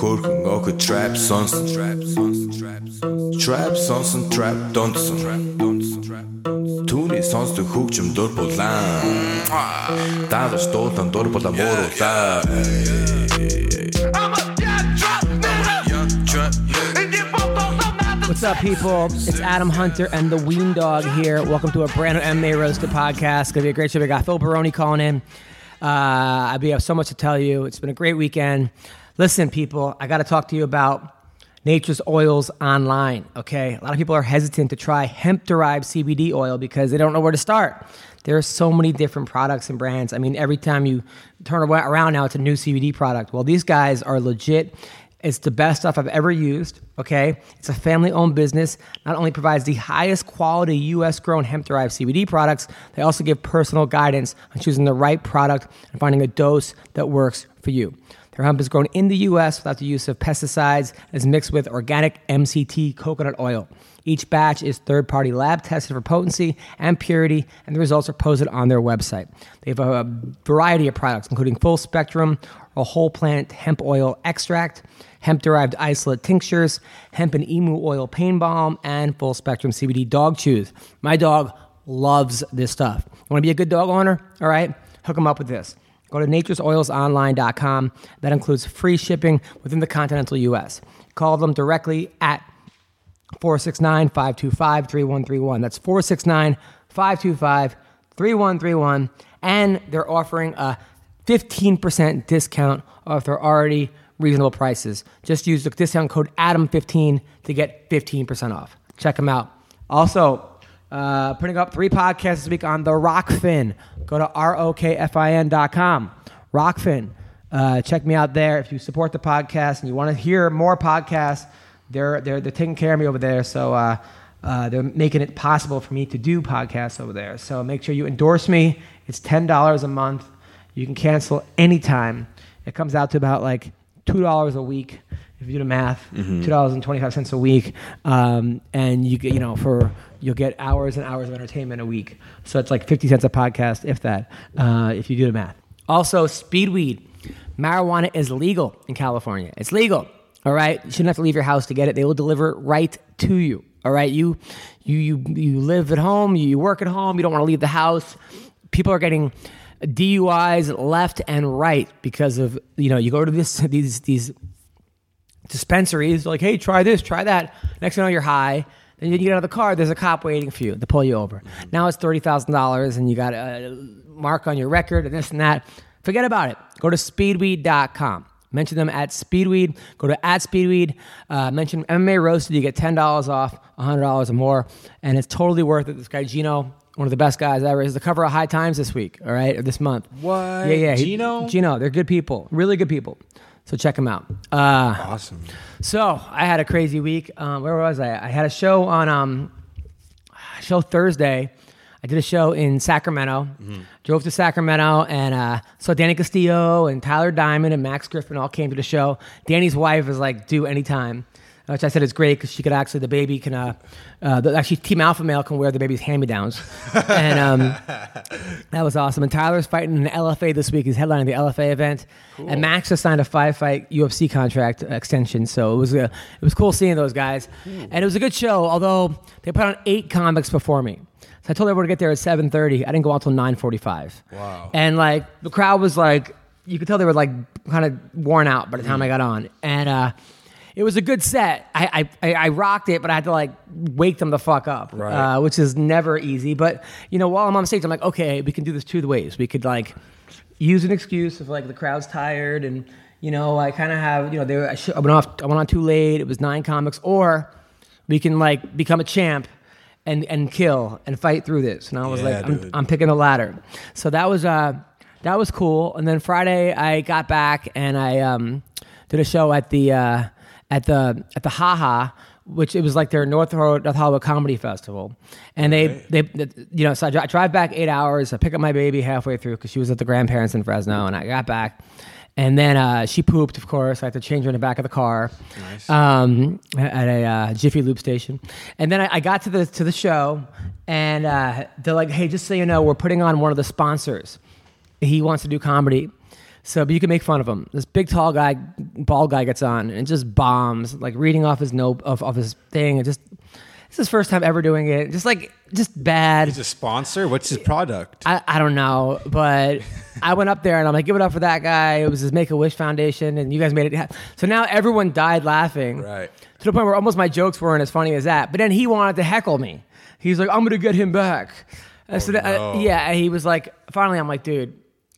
Хөрхөн охо trap сонсон trap сонсон trap сонсон trap сонсон trap донсон trap донсон trap Түүний сонсдог хөгжим дур булаан Даалж дуулан дур булаа мууруулаа What's up, people? It's Adam Hunter and the Ween Dog here. Welcome to a brand new MMA Roasted podcast. It's gonna be a great show. We got Phil Baroni calling in. Uh, we have so much to tell you. It's been a great weekend. Listen, people, I got to talk to you about Nature's Oils Online. Okay, a lot of people are hesitant to try hemp-derived CBD oil because they don't know where to start. There are so many different products and brands. I mean, every time you turn around now, it's a new CBD product. Well, these guys are legit. It's the best stuff I've ever used. Okay. It's a family owned business. Not only provides the highest quality US grown hemp derived CBD products, they also give personal guidance on choosing the right product and finding a dose that works for you. Their hemp is grown in the US without the use of pesticides and is mixed with organic MCT coconut oil. Each batch is third party lab tested for potency and purity, and the results are posted on their website. They have a variety of products, including full spectrum or whole plant hemp oil extract, hemp derived isolate tinctures, hemp and emu oil pain balm, and full spectrum CBD dog chews. My dog loves this stuff. Want to be a good dog owner? All right, hook him up with this. Go to naturesoilsonline.com. That includes free shipping within the continental US. Call them directly at 469 525 3131. That's 469 525 3131. And they're offering a 15% discount off their already reasonable prices. Just use the discount code ADAM15 to get 15% off. Check them out. Also, uh, putting up three podcasts this week on the Rokfin. Go to rokfin.com. Rokfin. Uh, check me out there. If you support the podcast and you want to hear more podcasts, they're, they're, they're taking care of me over there. So uh, uh, they're making it possible for me to do podcasts over there. So make sure you endorse me. It's $10 a month. You can cancel anytime. It comes out to about like $2 a week if you do the math, two dollars and twenty five cents a week, um, and you get you know for you'll get hours and hours of entertainment a week. So it's like fifty cents a podcast, if that, uh, if you do the math. Also, speedweed, marijuana is legal in California. It's legal. All right, you shouldn't have to leave your house to get it. They will deliver it right to you. All right, you you you you live at home, you work at home, you don't want to leave the house. People are getting DUIs left and right because of you know you go to this these these dispensaries like hey try this try that. Next thing you know you're high then you get out of the car there's a cop waiting for you to pull you over. Now it's $30000 and you got a mark on your record and this and that. Forget about it. Go to speedweed.com mention them at speedweed. Go to at speedweed. Uh, mention mma roasted you get $10 off $100 or more and it's totally worth it. This guy gino one of the best guys ever. Is the cover of high times this week all right or this month. What? yeah yeah he- Gino? gino they're good people really good people so check them out uh, Awesome. so I had a crazy week. Um, where was I? I had a show on um, show Thursday. I did a show in Sacramento. Drove to Sacramento and uh, saw Danny Castillo and Tyler Diamond and Max Griffin all came to the show. Danny's wife is like due anytime, which I said is great because she could actually the baby can uh, uh, the, actually Team Alpha Male can wear the baby's hand me downs, and um, that was awesome. And Tyler's fighting in the LFA this week. He's headlining the LFA event, and Max just signed a five-fight UFC contract extension. So it was a, it was cool seeing those guys, and it was a good show. Although they put on eight comics before me, so I told everyone to get there at seven thirty. I didn't go out until nine forty-five. Wow! And like the crowd was like, you could tell they were like kind of worn out by the time I got on, and. uh it was a good set. I, I I rocked it, but I had to like wake them the fuck up, Right. uh, which is never easy. But you know, while I'm on stage, I'm like, okay, we can do this two ways. We could like use an excuse if like the crowd's tired, and you know, I kind of have you know, they were, I, sh- I went off, I went on too late. It was nine comics, or we can like become a champ. And, and kill and fight through this and I was Yeah, like I'm. I'm picking the latter so that was uh that was cool. And then Friday, I got back and I um, did a show at the uh, at the at the Haha, which it was like their North, Ho- North Hollywood Comedy Festival. And they, they, you know, so I, dri- I drive back eight hours. I pick up my baby halfway through because she was at the grandparents in Fresno, and I got back. And then uh, she pooped, of course. I had to change her in the back of the car Nice. um, at a uh, Jiffy Lube station. And then I, I got to the to the show, and uh, they're like, "Hey, just so you know, we're putting on one of the sponsors. He wants to do comedy, so but you can make fun of him." This big, tall guy, bald guy, gets on and just bombs, like reading off his note of, of his thing, and just it's his first time ever doing it. Just like just bad. He's a sponsor. What's his product? I, I don't know, but I went up there and I'm like, give it up for that guy. It was his Make a Wish Foundation, and you guys made it. ha-" So now everyone died laughing. Right. To the point where almost my jokes weren't as funny as that. But then he wanted to heckle me. He's like, I'm going to get him back. And oh, so that- uh, no. yeah, and he was like, finally, I'm like, dude,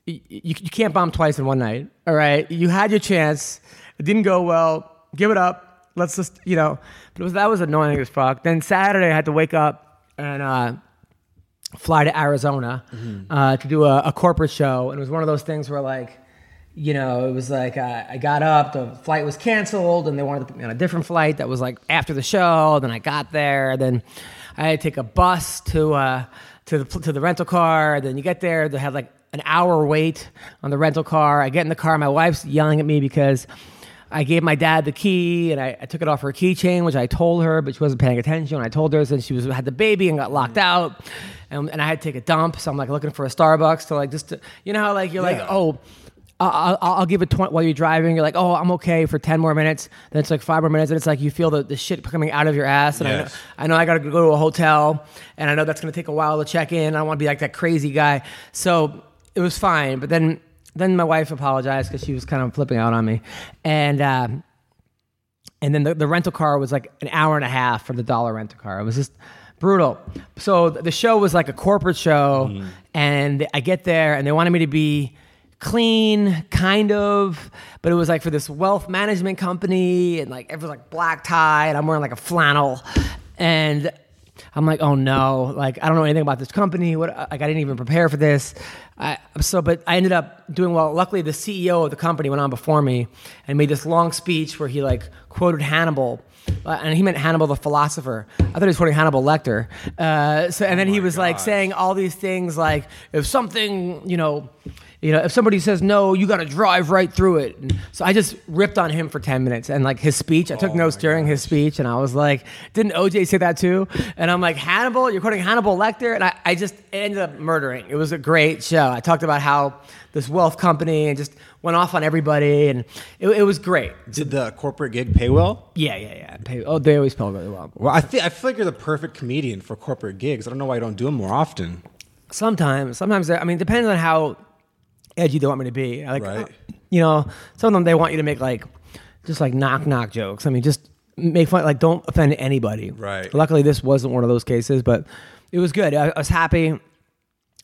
you, you, can't bomb twice in one night. All right. You had your chance. It didn't go well. Give it up. Let's just, you know, but it was, that was annoying as fuck. Then Saturday, I had to wake up and, uh, fly to Arizona uh, to do a, a corporate show, and it was one of those things where like, you know, it was like uh, I got up, the flight was canceled, and they wanted to put me on a different flight that was like after the show. Then I got there, then I had to take a bus to uh, to the to the rental car. Then you get there, they had like an hour wait on the rental car. I get in the car, my wife's yelling at me because. I gave my dad the key and I, I took it off her keychain, which I told her, but she wasn't paying attention. I told her, and she was had the baby and got locked out, and, and I had to take a dump. So I'm like looking for a Starbucks to like just to, you know how like you're like oh. I'll, I'll I'll give it 20 while you're driving. You're like, oh, I'm okay for 10 more minutes. Then it's like five more minutes. And it's like you feel the, the shit coming out of your ass. And Yes. I know, I know I got to go to a hotel. And I know that's going to take a while to check in. I want to be like that crazy guy. So it was fine. But then then my wife apologized because she was kind of flipping out on me. And, um, and then the, the rental car was like an hour and a half for the dollar rental car. It was just brutal. So the show was like a corporate show, and I get there and they wanted me to be clean, kind of, but it was like for this wealth management company, and like everyone's like black tie, and I'm wearing like a flannel, and I'm like, oh no, like I don't know anything about this company. What like I didn't even prepare for this. I, so, but I ended up doing well. Luckily, the CEO of the company went on before me and made this long speech where he like quoted Hannibal. Uh, and he meant Hannibal the philosopher. I thought he was quoting Hannibal Lecter. Uh, so, and then he was like saying all these things like, if something, you know, you know, if somebody says no, you got to drive right through it. And so I just ripped on him for 10 minutes and like his speech, I took Oh notes during his speech and I was like, didn't OJ say that too? And I'm like, Hannibal, you're quoting Hannibal Lecter? And I, I just ended up murdering. It was a great show. I talked about how this wealth company and just went off on everybody and it, it was great. Did the corporate gig pay well? Yeah, yeah, yeah. Pay- Oh, they always pay really well. Well, I think I feel like you're the perfect comedian for corporate gigs. I don't know why you don't do them more often. Sometimes, sometimes, I mean, it depends on how edgy they want me to be. Like, Right. Uh, you know, some of them they want you to make like just like knock knock jokes. I mean, just make fun, like don't offend anybody. Right. Luckily, this wasn't one of those cases, but it was good. I, I was happy.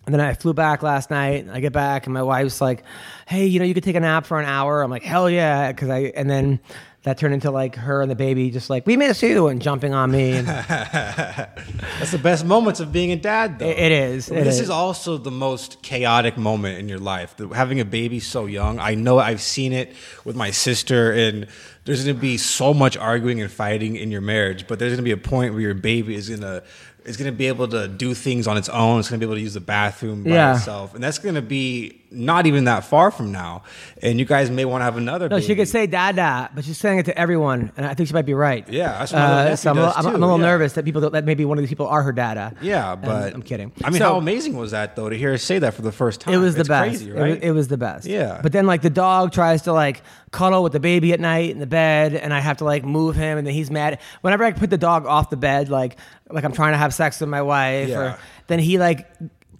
And then I flew back last night. I get back, and my wife's like, "Hey, you know, you could take a nap for an hour." I'm like, "Hell yeah!" Because I and then that turned into like her and the baby just like we miss you and jumping on me. And That's the best moments of being a dad, though. It- it is, it this is. is also the most chaotic moment in your life. The- Having a baby so young, I know I've seen it with my sister, and there's going to be so much arguing and fighting in your marriage. But there's going to be a point where your baby is going to is going to be able to do things on its own. It's going to be able to use the bathroom by Yeah. itself, and that's going to be not even that far from now. And you guys may want to have another. No, baby. she could say "dada," but she's saying it to everyone, and I think she might be right. Yeah, that's what my uh, so I'm, a I'm, I'm a little yeah. nervous that people that maybe one of these people are her dada. Yeah, And but I'm kidding. I mean, So- how amazing was that though to hear her say that for the first time? It was the It's best. Crazy, It was- It, was, the best. Yeah. But then like the dog tries to like cuddle with the baby at night in the bed, and I have to like move him, and then he's mad. Whenever I put the dog off the bed, like like I'm trying to have sex with my wife, Yeah. or then he like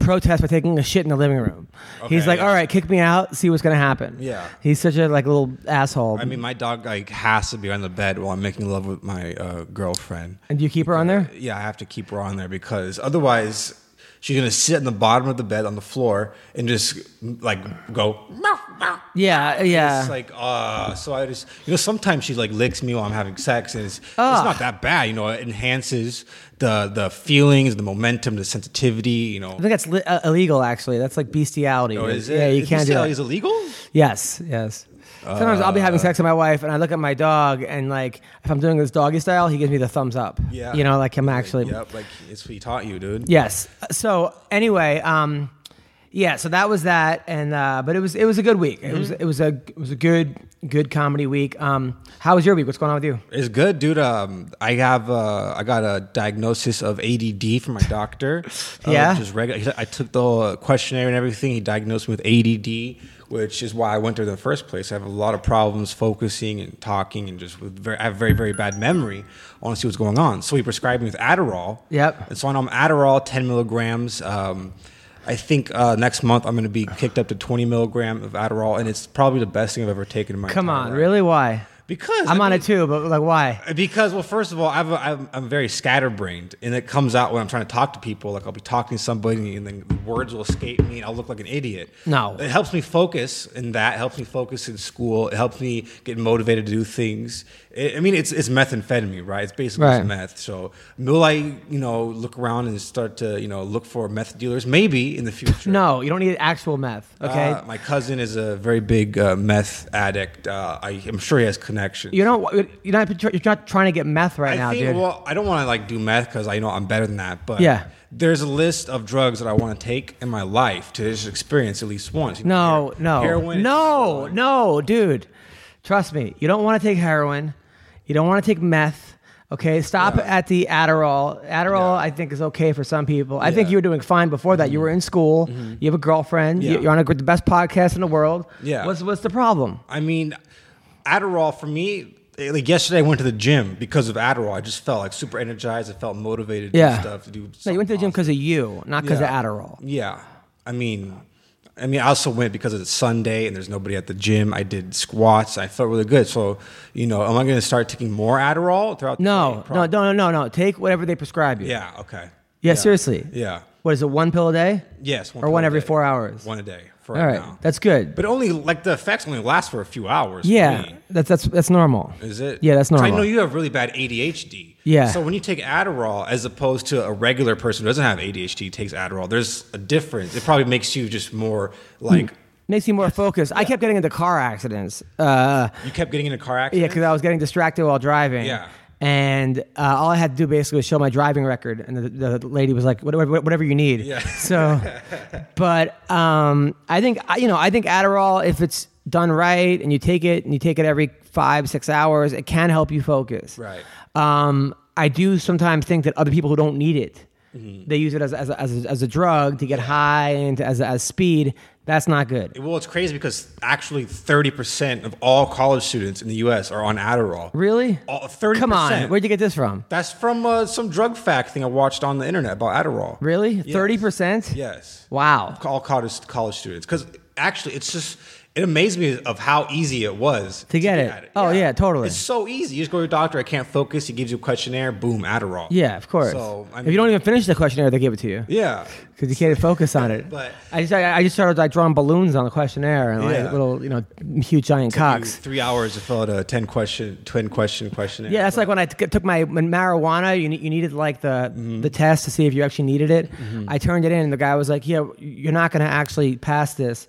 protests by taking a shit in the living room. He's like, yeah. "All right, kick me out, see what's gonna happen." Yeah. He's such a like little asshole. I mean, my dog like has to be on the bed while I'm making love with my uh, girlfriend. and do you keep her on there? Yeah, I have to keep her on there because otherwise she's gonna sit in the bottom of the bed on the floor and just like go. Yeah, yeah. It's like, uh, so I just, you know, sometimes she like licks me while I'm having sex, and it's, it's not that bad, you know. It enhances the the feelings, the momentum, the sensitivity, you know. I think that's li- uh, illegal. Actually, that's like bestiality. Oh, is it? Yeah, you Is can't do bestiality that. Is illegal? Yes, yes. Sometimes I'll be having sex with my wife, and I look at my dog, and like if I'm doing this doggy style, he gives me the thumbs up. Yeah. You know, like I'm actually. Yep, like it's what he taught you, dude. Yes. So anyway, um, yeah. So that was that, and uh, but it was it was a good week. It was Mm-hmm. it was a it was a good good comedy week. Um, how was your week? What's going on with you? It's good, dude. Um, I have uh, I got a diagnosis of ADD from my doctor. Uh, Yeah? just regular. I took the questionnaire and everything. He diagnosed me with ADD, which is why I went there in the first place. I have a lot of problems focusing and talking, and just with very, I have very very bad memory. I want to see what's going on. So he prescribed me with Adderall. Yep. And so I'm on Adderall, 10 milligrams. Um, I think uh, next month I'm going to be kicked up to 20 milligram of Adderall, and it's probably the best thing I've ever taken in my Come on, life. really? Why? Because I'm I on it too, but like why? because, well, first of all, I've, I'm, I'm very scatterbrained, and it comes out when I'm trying to talk to people. Like I'll be talking to somebody, and then words will escape me, and I'll look like an idiot. No. it helps me focus, and that helps me focus in school. It helps me get motivated to do things. I I mean, it's it's methamphetamine, right? It's basically Right. meth. So will I, you know, look around and start to, you know, look for meth dealers? Maybe in the future. No, you don't need actual meth. Okay. Uh, my cousin is a very big uh, meth addict. Uh, I, I'm sure he has connections. you don't. You're not. You're not trying to get meth right I now, think, dude. well, I don't want to like do meth because I know I'm better than that. But Yeah. there's a list of drugs that I want to take in my life to just experience at least once. You no, know, her- no, heroin. no, no, dude. Trust me. You don't want to take heroin. You don't want to take meth. Okay, stop Yeah. at the Adderall. Adderall, Yeah. I think, is okay for some people. I think you were doing fine before that. You mm-hmm. were in school. Mm-hmm. You have a girlfriend. You're on a, the best podcast in the world. Yeah. What's what's the problem? I mean, Adderall for me. Like yesterday, I went to the gym because of Adderall. I just felt like super energized. I felt motivated to Yeah. do stuff to do. No, you went to the gym because of you, not because of Adderall. Yeah, I mean, I mean, I also went because it's Sunday and there's nobody at the gym. I did squats. I felt really good. So, you know, am I going to start taking more Adderall throughout? the day? No, no, no, no, no, no. Take whatever they prescribe you. Yeah. Okay. Yeah, seriously. Yeah. What is it? One pill a day? Yes. Or pill one every day. four hours? One a day. For All right, now. that's good. But only like the effects only last for a few hours. yeah, that's that's that's normal. Is it? Yeah, that's normal. I know you have really bad ADHD. Yeah. So when you take Adderall, as opposed to a regular person who doesn't have ADHD takes Adderall, there's a difference. It probably makes you just more like Makes you more focused. I kept getting into car accidents. Uh, you kept getting into car yeah, because I was getting distracted while driving. Yeah. And uh, all I had to do basically was show my driving record, and the, the lady was like, "Whatever, whatever you need." Yeah. So, but um, I think you know, I think Adderall, if it's done right and you take it and you take it every five, six hours, it can help you focus. Right. Um, I do sometimes think that other people who don't need it, Mm-hmm. they use it as a, as as a, as a drug to get high and to, as as speed. That's not good. Well, it's crazy because actually 30% of all college students in the U.S. are on Adderall. Really? All, 30%. Come on, where'd you get this from? That's from uh, some drug fact thing I watched on the internet about Adderall. Really? Yes. Thirty percent? Yes. Wow. All college college students, because actually, it's just it amazed me of how easy it was To get it. Oh, yeah, totally. It's so easy. You just go to your doctor. I can't focus. He gives you a questionnaire. Boom, Adderall. Yeah, of course. So, I if you don't even finish the questionnaire, they give it to you Yeah. because you can't focus on it. But- I just I, I just started like drawing balloons on the questionnaire and Yeah. like little you know huge giant cocks. Three hours to fill out a ten question, twin question questionnaire. Yeah, that's like when I t- took my when marijuana. You, you needed like the mm-hmm. the test to see if you actually needed it. Mm-hmm. I turned it in, and the guy was like, "Yeah, you're not going to actually pass this."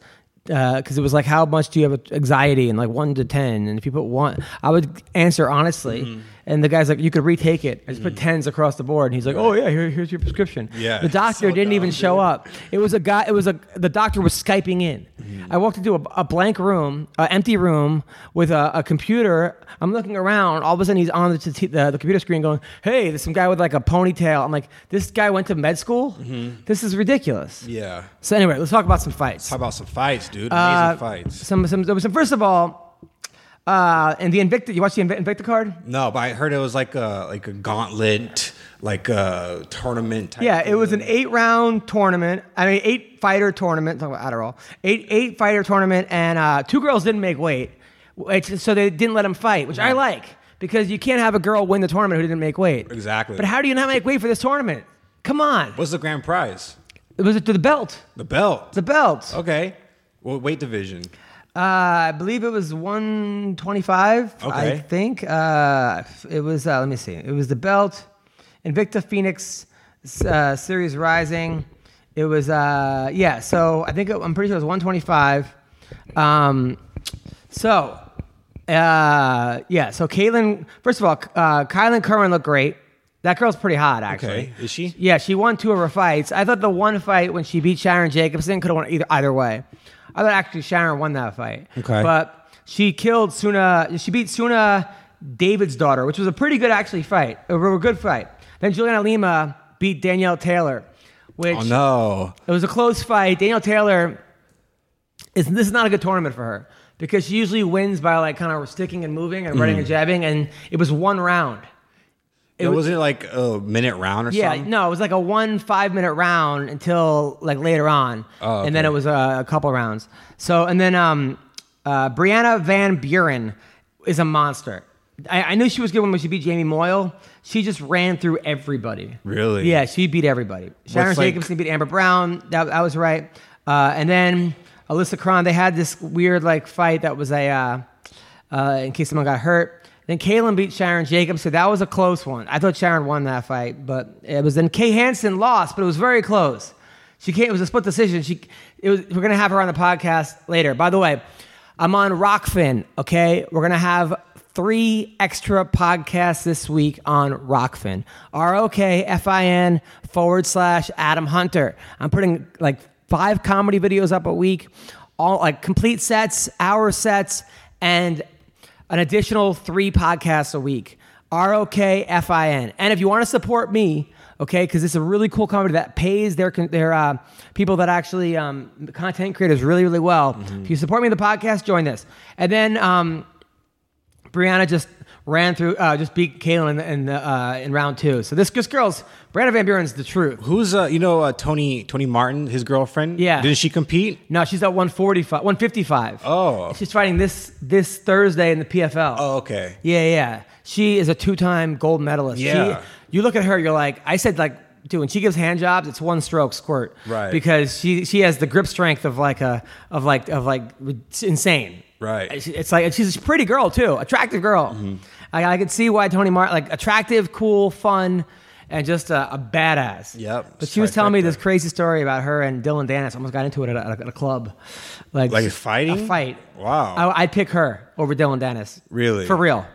Uh, because it was like, how much do you have anxiety? And like one to ten, and if you put one, I would answer honestly. Mm-hmm. And the guy's like, you could retake it. I just put mm. tens across the board, and he's like, oh yeah, here, here's your prescription. Yeah, the doctor so didn't even dumb, show dude. up. It was a guy. It was a the doctor was skyping in. Mm. I walked into a, a blank room, an empty room with a, a computer. I'm looking around. All of a sudden, he's on the, t- the, the computer screen going, "Hey, there's some guy with like a ponytail." I'm like, "This guy went to med school. Mm-hmm. This is ridiculous." Yeah. So anyway, let's talk about some fights. Talk about some fights, dude? Uh, Amazing Uh, fights. Some some some. First of all, uh, and the Invicta. You watch the Invicta card? No, but I heard it was like a like a gauntlet, like a tournament. Type Yeah, it was an eight round tournament. I mean, eight fighter tournament. Talking about Adderall, eight eight fighter tournament, and uh, two girls didn't make weight, which, so they didn't let them fight, which I like because you can't have a girl win the tournament who didn't make weight. Exactly. But how do you not make weight for this tournament? Come on, What's the grand prize? It was to the belt. The belt. The belt. Okay. Well, weight division. Uh, I believe it was 125. Okay. I think uh, it was. Uh, let me see. It was the belt, Invicta Phoenix uh, Series Rising. It was uh, yeah. So I think it, I'm pretty sure it was 125. Um, so uh, yeah. So Kailin. First of all, uh, Kailin Curran looked great. That girl's pretty hot, actually. Okay. Is she? Yeah, she won two of her fights. I thought the one fight when she beat Sharon Jacobson could have won either either way. I thought actually Sharon won that fight. Okay. But she killed Sunna. She beat Suna David's daughter, which was a pretty good actually fight. A real good fight. Then Juliana Lima beat Danielle Taylor, which Oh no. it was a close fight. Danielle Taylor is this is not a good tournament for her because she usually wins by like kind of sticking and moving and running mm. and jabbing, and it was one round. It was- was it like a minute round or Yeah, something? no, it was like a one five minute round until like later on, Oh, and then it was a, a couple rounds. So and then um, uh, Brianna Van Buren is a monster. I, I knew she was good when she beat Jamie Moyle. She just ran through everybody. Really? Yeah, she beat everybody. Sharon like- Jacobson beat Amber Brown. That, that was right. Uh, and then Alyssa Cron. They had this weird like fight that was a uh, uh, in case someone got hurt. Then Kailin beat Sharon Jacobs, Jacobson. That was a close one. I thought Sharon won that fight, but it was then Kay Hansen lost, but it was very close. She came. It was a split decision. She. It was. We're gonna have her on the podcast later. By the way, I'm on Rokfin. Okay, we're gonna have three extra podcasts this week on Rokfin. R O K F I N forward slash Adam Hunter. I'm putting like five comedy videos up a week, all like complete sets, hour sets, and an additional three podcasts a week. R O K F I N. And if you want to support me, okay, because it's a really cool company that pays their their uh, people that actually um, content creators really really well. If you support me in the podcast, join this. And then um, Brianna just ran through, uh, just beat Kailin in, in, uh, in round two. So this, this girl's Brianna Van Buren's the truth. Who's uh you know uh, Tony Tony Martin, his girlfriend? Yeah. Didn't she compete? No, she's at 145, 155. Oh. She's fighting this this Thursday in the PFL. Oh, okay. Yeah, yeah. She is a two-time gold medalist. Yeah. She, you look at her, you're like, I said, like, dude, when she gives hand jobs, it's one stroke squirt. Right. Because she she has the grip strength of like a of like of like it's insane. Right. Mm-hmm. It's, it's like she's a pretty girl too, attractive girl. I, I could see why Tony Martin like attractive, cool, fun. And just a, a badass. Yep. But she was telling me this crazy story about her and Dillon Danis. Almost got into it at a, at a club. Like, Like fighting? A fight. Wow. I, I'd pick her over Dillon Danis. Really? For real.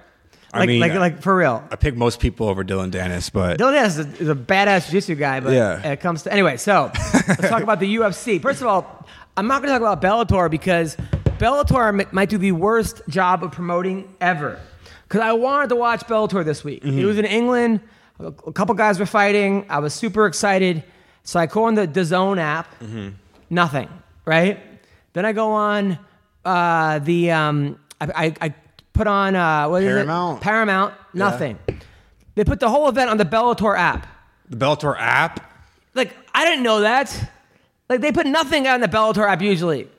I Like, mean, like, like for real. I pick most people over Dillon Danis, but Dillon Danis is a, is a badass jiu-jitsu guy, but Yeah. it comes to anyway. So let's talk about the UFC. First of all, I'm not going to talk about Bellator because Bellator m- might do the worst job of promoting ever. Because I wanted to watch Bellator this week. Mm-hmm. It was in England. A a couple guys were fighting. I was super excited. So I go on the DAZN app. Mm-hmm. Nothing. Right. Then I go on uh, the um, I, I, I put on uh, what is Paramount? it? Paramount. Nothing. They put the whole event on the Bellator app. the Bellator app. Like, I didn't know that. Like, they put nothing on the Bellator app usually.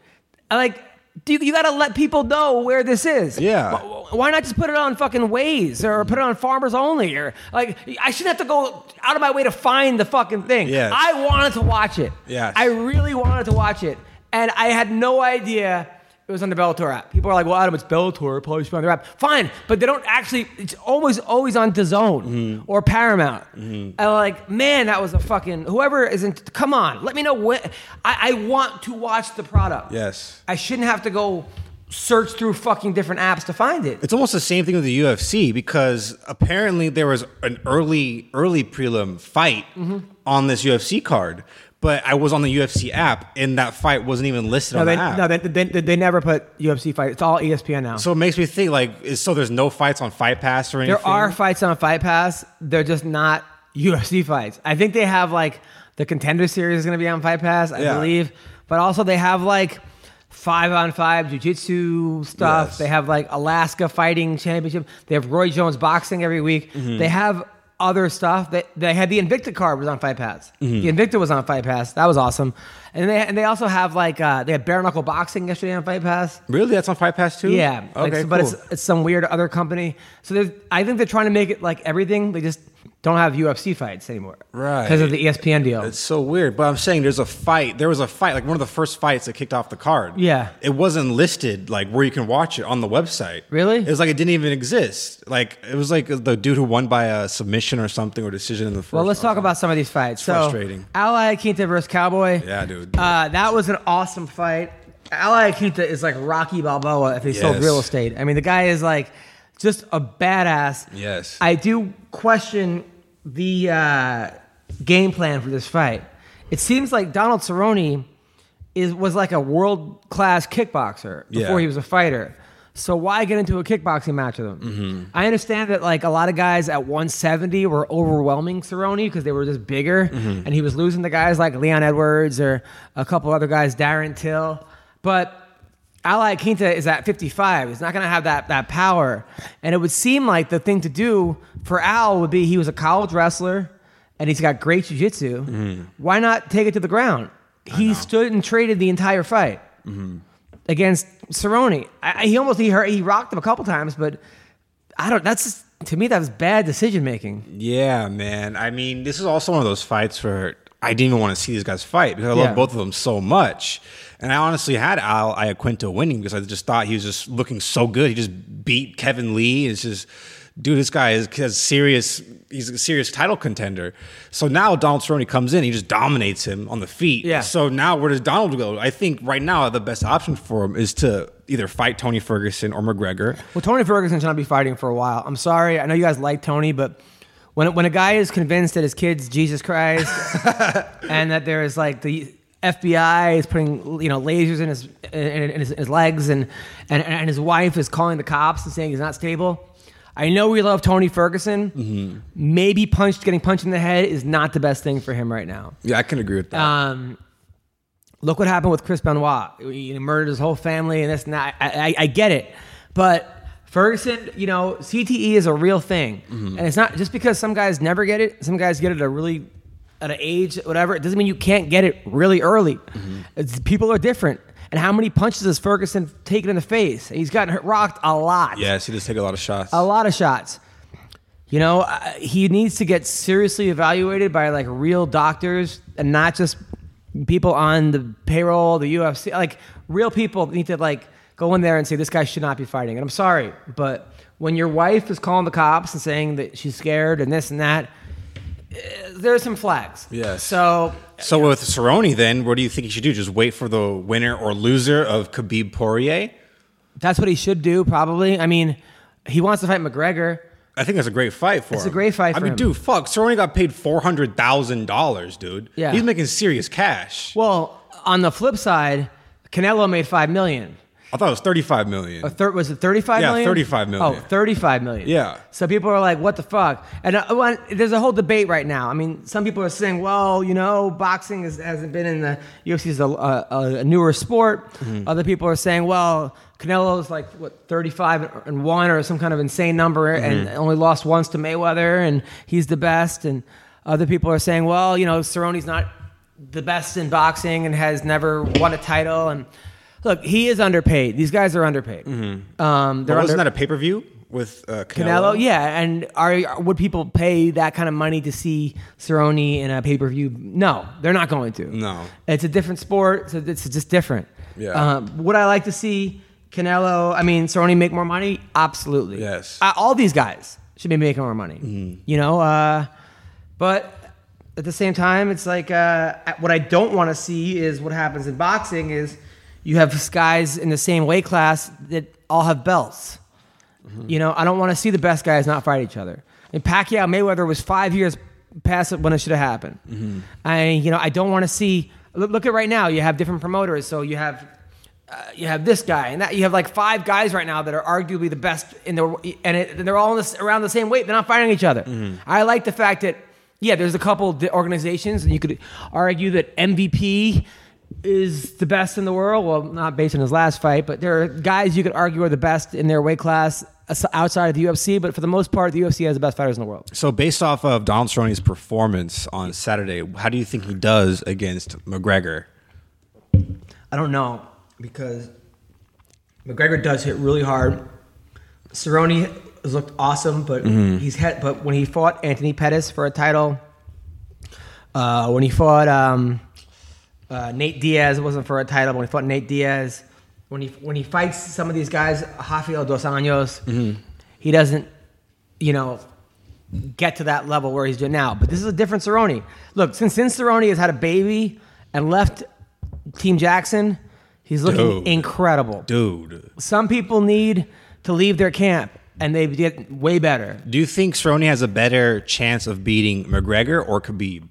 I Like, do you, you got to let people know where this is. Yeah. Why not just put it on fucking Waze or put it on Farmers Only or like I shouldn't have to go out of my way to find the fucking thing. Yes. I wanted to watch it. Yes. I really wanted to watch it, and I had no idea it was on the Bellator app. People are like, "Well, Adam, it's Bellator. Probably should be on their app." Fine, but they don't actually. It's always always on DAZN Mm-hmm. or Paramount. And I'm like, man, that was a fucking whoever isn't. Come on, let me know when. I, I want to watch the product. Yes. I shouldn't have to go search through fucking different apps to find it. It's almost the same thing with the UFC because apparently there was an early early prelim fight Mm-hmm. on this UFC card, but I was on the UFC app and that fight wasn't even listed No, on they, the app. no, they, they, they never put UFC fight. It's all ESPN now. so it makes me think like, so there's no fights on Fight Pass or anything. there are fights on Fight Pass. They're just not UFC fights. I think they have like the Contender Series is going to be on Fight Pass, I Yeah. believe. But also they have like five on five jiu-jitsu stuff. Yes. They have like Alaska Fighting Championship. They have Roy Jones boxing every week. Mm-hmm. They have other stuff. They, they had the Invicta card was on Fight Pass. Mm-hmm. The Invicta was on Fight Pass. That was awesome. And they and they also have like uh, they had bare knuckle boxing yesterday on Fight Pass. Really? That's on Fight Pass too? Yeah, like, Okay, so- but it's it's some weird other company. So there's, I think they're trying to make it like everything. They just don't have UFC fights anymore, Right. Because of the ESPN deal. It's so weird, but I'm saying there's a fight. There was a fight, like one of the first fights that kicked off the card. Yeah. it wasn't listed like where you can watch it on the website. Really? It was like it didn't even exist. Like it was like the dude who won by a submission or something or decision in the first. well, let's talk about some of these fights. so, frustrating. Al Iaquinta versus Cowboy. Yeah, dude. Uh, that was an awesome fight. Al Iaquinta is like Rocky Balboa if he sold real estate. I mean, the guy is like just a badass. Yes. I do question the uh, game plan for this fight. It seems like Donald Cerrone is was like a world class kickboxer before Yeah. he was a fighter. So why get into a kickboxing match with him? I understand that like a lot of guys at 170 were overwhelming Cerrone because they were just bigger, and he was losing the guys like Leon Edwards or a couple other guys, Darren Till. But Al Iaquinta is at 55. He's not going to have that that power, and it would seem like the thing to do for Al would be he was a college wrestler, and he's got great jiu-jitsu. Mm-hmm. Why not take it to the ground? He stood and traded the entire fight mm-hmm. against Cerrone. I, he almost he hurt, he rocked him a couple times, but I don't. That's just, to me that was bad decision making. Yeah, man. I mean, this is also one of those fights where I didn't even want to see these guys fight because I Yeah. love both of them so much. And I honestly had Al Iaquinta winning because I just thought he was just looking so good. He just beat Kevin Lee. It's just, dude, this guy is has serious. He's a serious title contender. So now Donald Cerrone comes in, he just dominates him on the feet. Yeah. So now where does Donald go? I think right now the best option for him is to either fight Tony Ferguson or McGregor. Well, Tony Ferguson should not be fighting for a while. I'm sorry. I know you guys like Tony, but when when a guy is convinced that his kid's Jesus Christ and that there is like the FBI is putting you know lasers in his in, in his, his legs and, and and his wife is calling the cops and saying he's not stable. I know we love Tony Ferguson. Maybe punch getting punched in the head is not the best thing for him right now. Yeah, I can agree with that. Um, look what happened with Chris Benoit. He murdered his whole family and this and that. I, I, I get it. But Ferguson, you know, CTE is a real thing. And it's not just because some guys never get it, some guys get it a really, at an age, whatever, it doesn't mean you can't get it really early. It's, people are different. And how many punches has Ferguson taken in the face? He's gotten hurt, rocked a lot yes, he does take a lot of shots. a lot of shots. You know, uh, he needs to get seriously evaluated by like real doctors and not just people on the payroll, the UFC. Like real people need to like go in there and say this guy should not be fighting. And I'm sorry, but when your wife is calling the cops and saying that she's scared and this and that, Uh, there's some flags. Yes. So So with Cerrone, then what do you think he should do? Just wait for the winner or loser of Khabib Poirier? that's what he should do, probably. I mean, he wants to fight McGregor. I think that's a great fight for It's him. a great fight I mean, him. dude, fuck. Cerrone got paid four hundred thousand dollars, dude. Yeah. he's making serious cash. Well, on the flip side, Canelo made five million. I thought it was thirty-five million. A thir- was it 35 Yeah, million? 35 million. Oh, 35 million. Yeah. So people are like, what the fuck? And uh, well, there's a whole debate right now. I mean, some people are saying, well, you know, boxing is, hasn't been in the UFC is a, a, a newer sport. Mm-hmm. Other people are saying, well, Canelo's like what 35 and one or some kind of insane number, and Mm-hmm. only lost once to Mayweather, and he's the best. And other people are saying, well, you know, Cerrone's not the best in boxing and has never won a title. And look, he is underpaid. These guys are underpaid. Um, Mm-hmm. But they're wasn't under- that a pay-per-view with uh, Canelo? Canelo, yeah, and are would people pay that kind of money to see Cerrone in a pay per view? No, they're not going to. No. it's a different sport. So it's just different. Yeah. Um, would I like to see Canelo? I mean, Cerrone make more money? Absolutely. Yes. Uh, all these guys should be making more money. Mm-hmm. You know, uh, but at the same time, it's like uh, what I don't want to see is what happens in boxing is you have guys in the same weight class that all have belts. You know, I don't want to see the best guys not fight each other. And Pacquiao Mayweather was five years past when it should have happened. I, you know, I don't want to see. Look, look at right now. You have different promoters, so you have. Uh, you have this guy and that you have like five guys right now that are arguably the best in the and, it, and they're all in this, around the same weight. They're not fighting each other. I like the fact that yeah, there's a couple organizations and you could argue that MVP is the best in the world. Well, not based on his last fight, but there are guys you could argue are the best in their weight class outside of the UFC. But for the most part, the UFC has the best fighters in the world. So based off of Donald Cerrone's performance on Saturday, how do you think he does against McGregor? I don't know because McGregor does hit really hard. Cerrone has looked awesome, but Mm-hmm. he's had. But when he fought Anthony Pettis for a title, uh, when he fought um, uh, Nate Diaz, it wasn't for a title. But when he fought Nate Diaz, when he when he fights some of these guys, Rafael dos Anjos, Mm-hmm. he doesn't, you know, get to that level where he's doing now. But this is a different Cerrone. Look, since since Cerrone has had a baby and left Team Jackson, he's looking Dude. incredible. Dude, Some people need to leave their camp, and they get way better. do you think Cerrone has a better chance of beating McGregor or Khabib?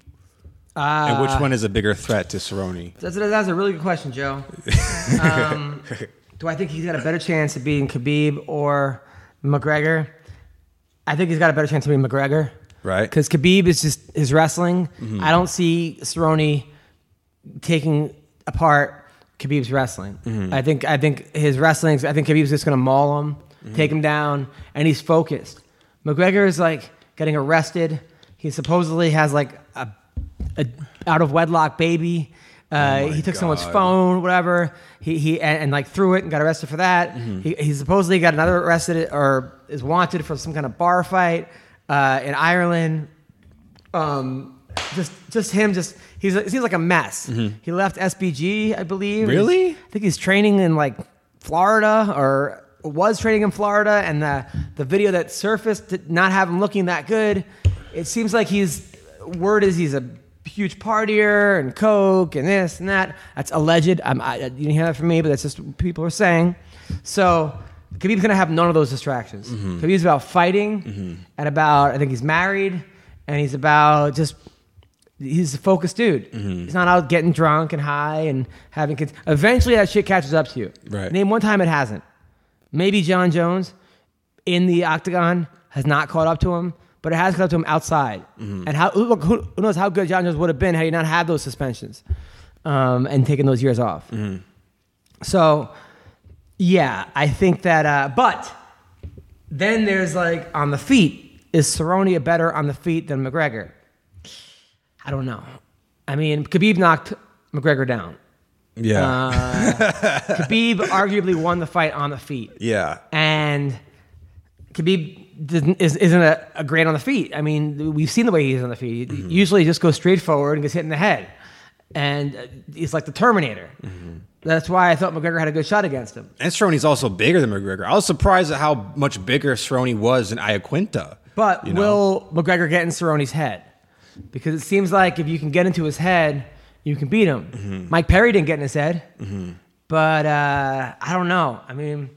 And Uh, which one is a bigger threat to Cerrone? That's, that's a really good question, Joe. Um, do I think he's got a better chance of beating Khabib or McGregor? I think he's got a better chance of beating McGregor. Right. Because Khabib is just his wrestling. I don't see Cerrone taking apart Khabib's wrestling. I think I think his wrestling. I think Khabib's just going to maul him, take him down, and he's focused. McGregor is like getting arrested. He supposedly has like a, a out of wedlock baby. Uh, he took someone's phone, whatever. He he and, and like threw it and got arrested for that. He, he supposedly got another arrested or is wanted for some kind of bar fight uh, in Ireland um, just just him just he's he seems like a mess. He left SBG, I believe. Really? He's- I think he's training in like Florida or was training in Florida, and the the video that surfaced did not have him looking that good. It seems like he's word is he's a huge partier and coke and this and that. That's alleged. I'm, I, you didn't hear that from me, but that's just what people are saying. So. Khabib's gonna have none of those distractions. Khabib's about fighting and about I think he's married and he's about just he's a focused dude. Mm-hmm. He's not out getting drunk and high and having kids. Eventually, that shit catches up to you. Right. Name one time it hasn't. Maybe Jon Jones in the octagon has not caught up to him, but it has caught up to him outside. Mm-hmm. And how look who, who knows how good Jon Jones would have been had he not had those suspensions um, and taken those years off. Mm-hmm. So, yeah, I think that. Uh, but then there's like on the feet. Is Cerrone better on the feet than McGregor? I don't know. I mean, Khabib knocked McGregor down. Yeah. Uh, Khabib arguably won the fight on the feet, yeah. and Khabib is, isn't a, a great on the feet. I mean, we've seen the way he is on the feet. He Usually, he just goes straight forward and gets hit in the head, and he's like the Terminator. That's why I thought McGregor had a good shot against him. And Cerrone's also bigger than McGregor. I was surprised at how much bigger Cerrone was than Iaquinta. But you know? will McGregor get in Cerrone's head? Because it seems like if you can get into his head, you can beat him. Mm-hmm. Mike Perry didn't get in his head. But uh, I don't know. I mean,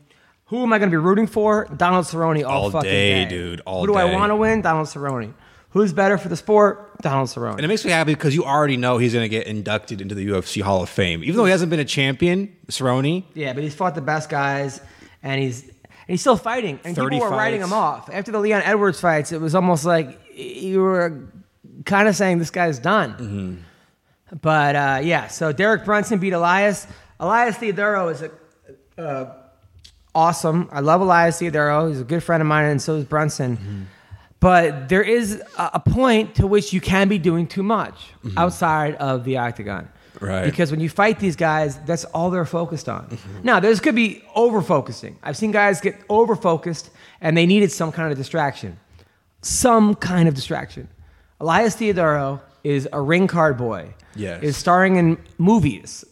who am I going to be rooting for? Donald Cerrone all, All fucking day, day, dude, all who do I want to win? Donald Cerrone. Who's better for the sport? Donald Cerrone. And it makes me happy because you already know he's going to get inducted into the UFC Hall of Fame. Even though he hasn't been a champion, Cerrone, Yeah, but he's fought the best guys, and he's and he's still fighting. And people 30 were writing him off after the Leon Edwards fights. It was almost like you were kind of saying this guy's done. Mm-hmm. But uh, yeah, so Derek Brunson beat Elias. Elias Theodoro is a, uh, awesome. I love Elias Theodoro. He's a good friend of mine, and so is Brunson. Mm-hmm. But there is a, point to which you can be doing too much Mm-hmm. outside of the octagon. Right. Because when you fight these guys, that's all they're focused on. Mm-hmm. Now, this could be over focusing. I've seen guys get over focused and they needed some kind of distraction. Some kind of distraction. Elias Theodoro is a ring card boy. Yes. Is starring in movies,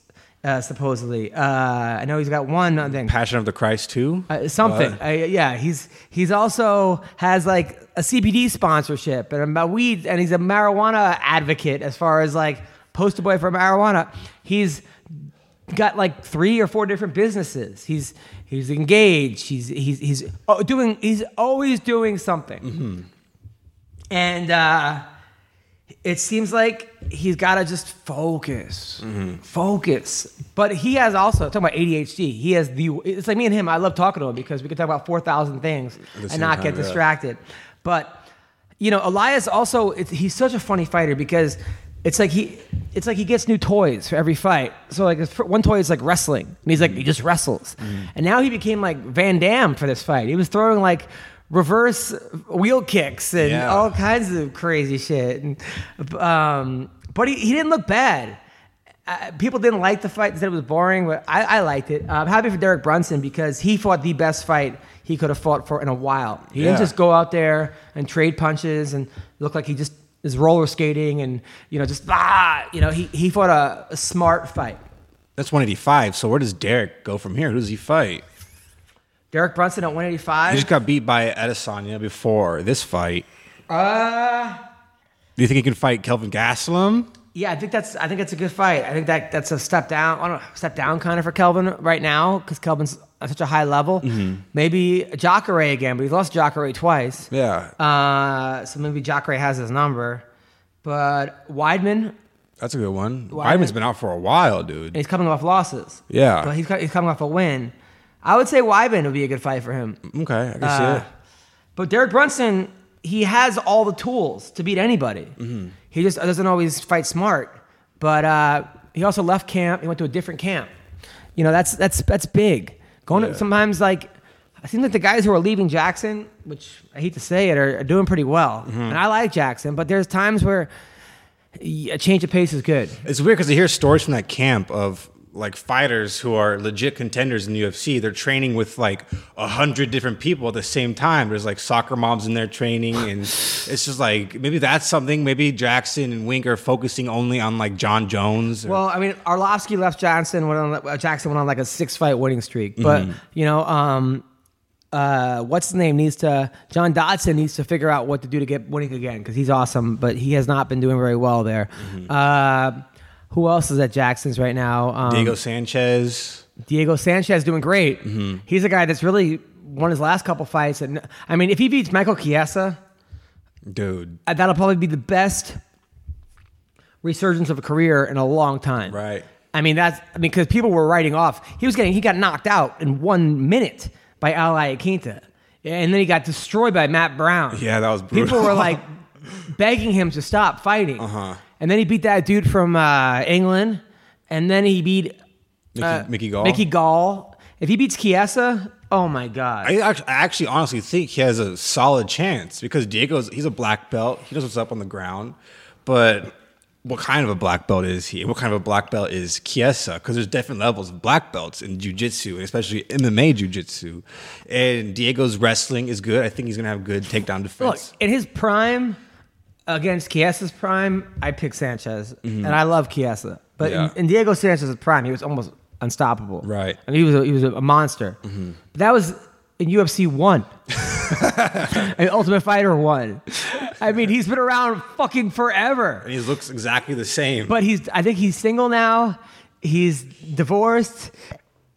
uh, supposedly. Uh, I know he's got one thing. Passion of the Christ too. Uh, something. Uh, yeah, he's he's also has like a CBD sponsorship and about weed, and he's a marijuana advocate as far as like poster boy for marijuana. He's got like three or four different businesses. He's he's engaged. He's he's he's oh, doing. He's always doing something. And uh, it seems like he's got to just focus, focus. But he has also talking about ADHD. He has the. It's like me and him. I love talking to him because we can talk about four thousand things and not time, get yeah. distracted. But you know, Elias also. It's, he's such a funny fighter because it's like he. It's like he gets new toys for every fight. So like one toy is like wrestling, and he's like he just wrestles. And now he became like Van Damme for this fight. He was throwing like reverse wheel kicks and Yeah. all kinds of crazy shit. And, um, but he, he didn't look bad. uh, people didn't like the fight; they said it was boring, but I, I liked it. Uh, I'm happy for Derek Brunson because he fought the best fight he could have fought for in a while. He didn't just go out there and trade punches and look like he just is roller skating and you know just ah, you know he he fought a, a smart fight. That's 185. So where does Derek go from here? Who does he fight? Derek Brunson at 185. He just got beat by Adesanya before this fight. Uh, Do you think he can fight Kelvin Gastelum? yeah, I think that's I think that's a good fight. I think that that's a step down. I don't know, step down kind of for Kelvin right now because Kelvin's at such a high level. Mm-hmm. Maybe Jacare again, but he's lost Jacare twice. Yeah, Uh, so maybe Jacare has his number. But Weidman, that's a good one. Why- Weidman's been out for a while, dude. he's coming off losses. Yeah. But he's, he's coming off a win. I would say Weidman would be a good fight for him. Okay, I can Uh, see it. But Derek Brunson, he has all the tools to beat anybody. Mm-hmm. He just doesn't always fight smart. But uh, he also left camp. He went to a different camp. You know, that's that's that's big. Going to, sometimes like I think that the guys who are leaving Jackson, which I hate to say it, are, are doing pretty well. Mm-hmm. And I like Jackson, but there's times where a change of pace is good. It's weird because I hear stories from that camp of like fighters who are legit contenders in the UFC. They're training with like a hundred different people at the same time. There's like soccer moms in there training, and it's just like maybe that's something. Maybe Jackson and Wink are focusing only on like Jon Jones. or- Well, I mean, Arlovsky left Johnson went on uh, Jackson went on like a six fight winning streak, but Mm-hmm. you know, um, uh, what's the name needs to John Dodson needs to figure out what to do to get winning again because he's awesome, but he has not been doing very well there. Mm-hmm. Uh, who else is at Jackson's right now? Um, Diego Sanchez. Diego Sanchez doing great. Mm-hmm. He's a guy that's really won his last couple fights, and I mean, if he beats Michael Chiesa, Dude, uh, that'll probably be the best resurgence of a career in a long time. right. I mean, that's I mean, because people were writing off. He was getting he got knocked out in one minute by Al Iaquinta, and then he got destroyed by Matt Brown. Yeah, that was brutal. People were like begging him to stop fighting. Uh-huh. And then he beat that dude from uh, England, and then he beat Mickey, uh, Mickey Gall. Mickey Gall. If he beats Chiesa, oh my god. I actually, I actually honestly think he has a solid chance because Diego's he's a black belt. He knows what's up on the ground, but what kind of a black belt is he? What kind of a black belt is Chiesa? Because there's different levels of black belts in jiu-jitsu, and especially MMA jiu-jitsu. And Diego's wrestling is good. I think he's gonna have good takedown Look, defense. in his prime against Chiesa's prime, I pick Sanchez, and I love Chiesa. But Mm-hmm. Yeah. in, in Diego Sanchez's prime, he was almost unstoppable. Right. I mean, he was a, he was a monster. Mm-hmm. But that was in UFC one. Ultimate Fighter one. I mean, he's been around fucking forever. and he looks exactly the same. But he's I think he's single now. He's divorced.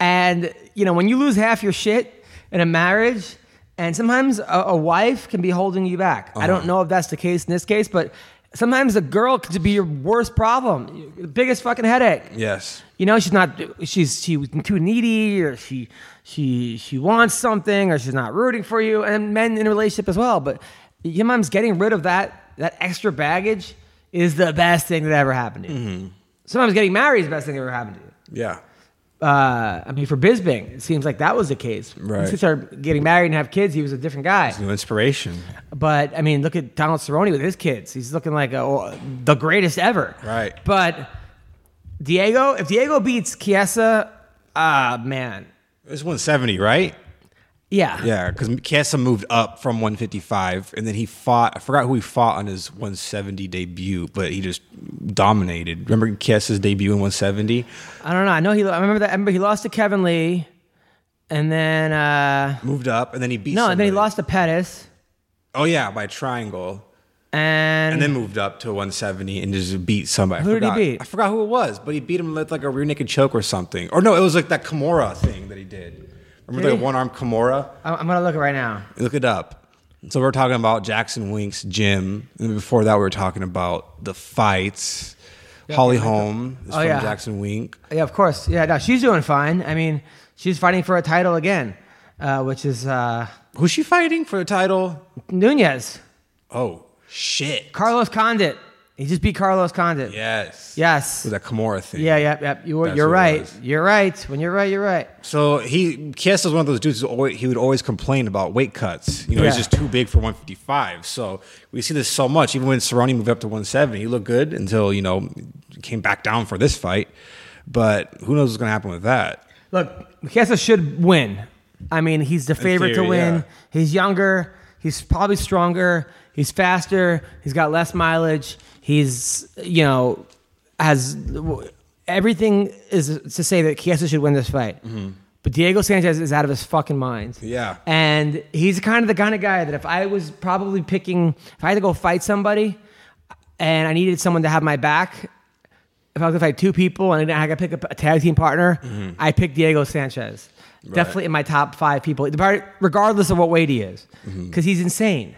And you know, when you lose half your shit in a marriage, and sometimes a, a wife can be holding you back. I Uh-huh. don't know if that's the case in this case, but sometimes a girl could be your worst problem, your biggest fucking headache. yes, You know, she's not she's she too needy or she she she wants something or she's not rooting for you and men in a relationship as well. But your mom's getting rid of that that extra baggage is the best thing that ever happened to you. Mm-hmm. Sometimes getting married is the best thing that ever happened to you. yeah, Uh, I mean, for Bisping, it seems like that was the case. Right. Once he started getting married and have kids, he was a different guy. new inspiration. But I mean, look at Donald Cerrone with his kids. He's looking like a, the greatest ever. Right. But Diego, if Diego beats Chiesa, ah man, It was 170, right? Yeah, Yeah, because Chiesa moved up from 155, and then he fought. I forgot who he fought on his 170 debut, but he just dominated. Remember Chiesa's debut in 170? I don't know. I know he. I remember that. I remember he lost to Kevin Lee, and then uh, Moved up, and then he beat. no, and then he lost to Pettis, Oh yeah, by triangle, and, and then moved up to 170 and just beat somebody. I Who did he forgot. beat? I forgot who it was, but he beat him with like a rear naked choke or something. Or no, it was like that Kimura thing that he did. Remember Did that he? one arm Kimura? I'm, I'm gonna look it right now. Look it up. So we're talking about Jackson Wink's gym, and before that we were talking about the fights. Holly Holm is Oh, from yeah. Jackson Wink. Yeah, of course. Yeah, no, she's doing fine. I mean, she's fighting for a title again, uh, which is uh, Who's she fighting for the title? Nunez, Oh shit! Carlos Condit. He just beat Carlos Condit. Yes. Yes. With that Kimura thing. Yeah, yeah, yeah. You, you're right. You're right. When you're right, you're right. So he Chiesa's one of those dudes who always, he would always complain about weight cuts. You know, he's just too big for 155. So we see this so much. Even when Cerrone moved up to 170, he looked good until you know came back down for this fight. But who knows what's going to happen with that? Look, Chiesa should win. I mean, he's the favorite to win. yeah. He's younger. He's probably stronger. He's faster. He's got less mileage. He's, you know, has everything is to say that Chiesa should win this fight. But Diego Sanchez is out of his fucking mind. Mm-hmm. Yeah. And he's kind of the kind of guy that if I was probably picking, if I had to go fight somebody and I needed someone to have my back, if I was gonna fight two people and I had to pick a, a tag team partner, I pick Diego Sanchez. Definitely in my top five people, regardless of what weight he is, because he's insane.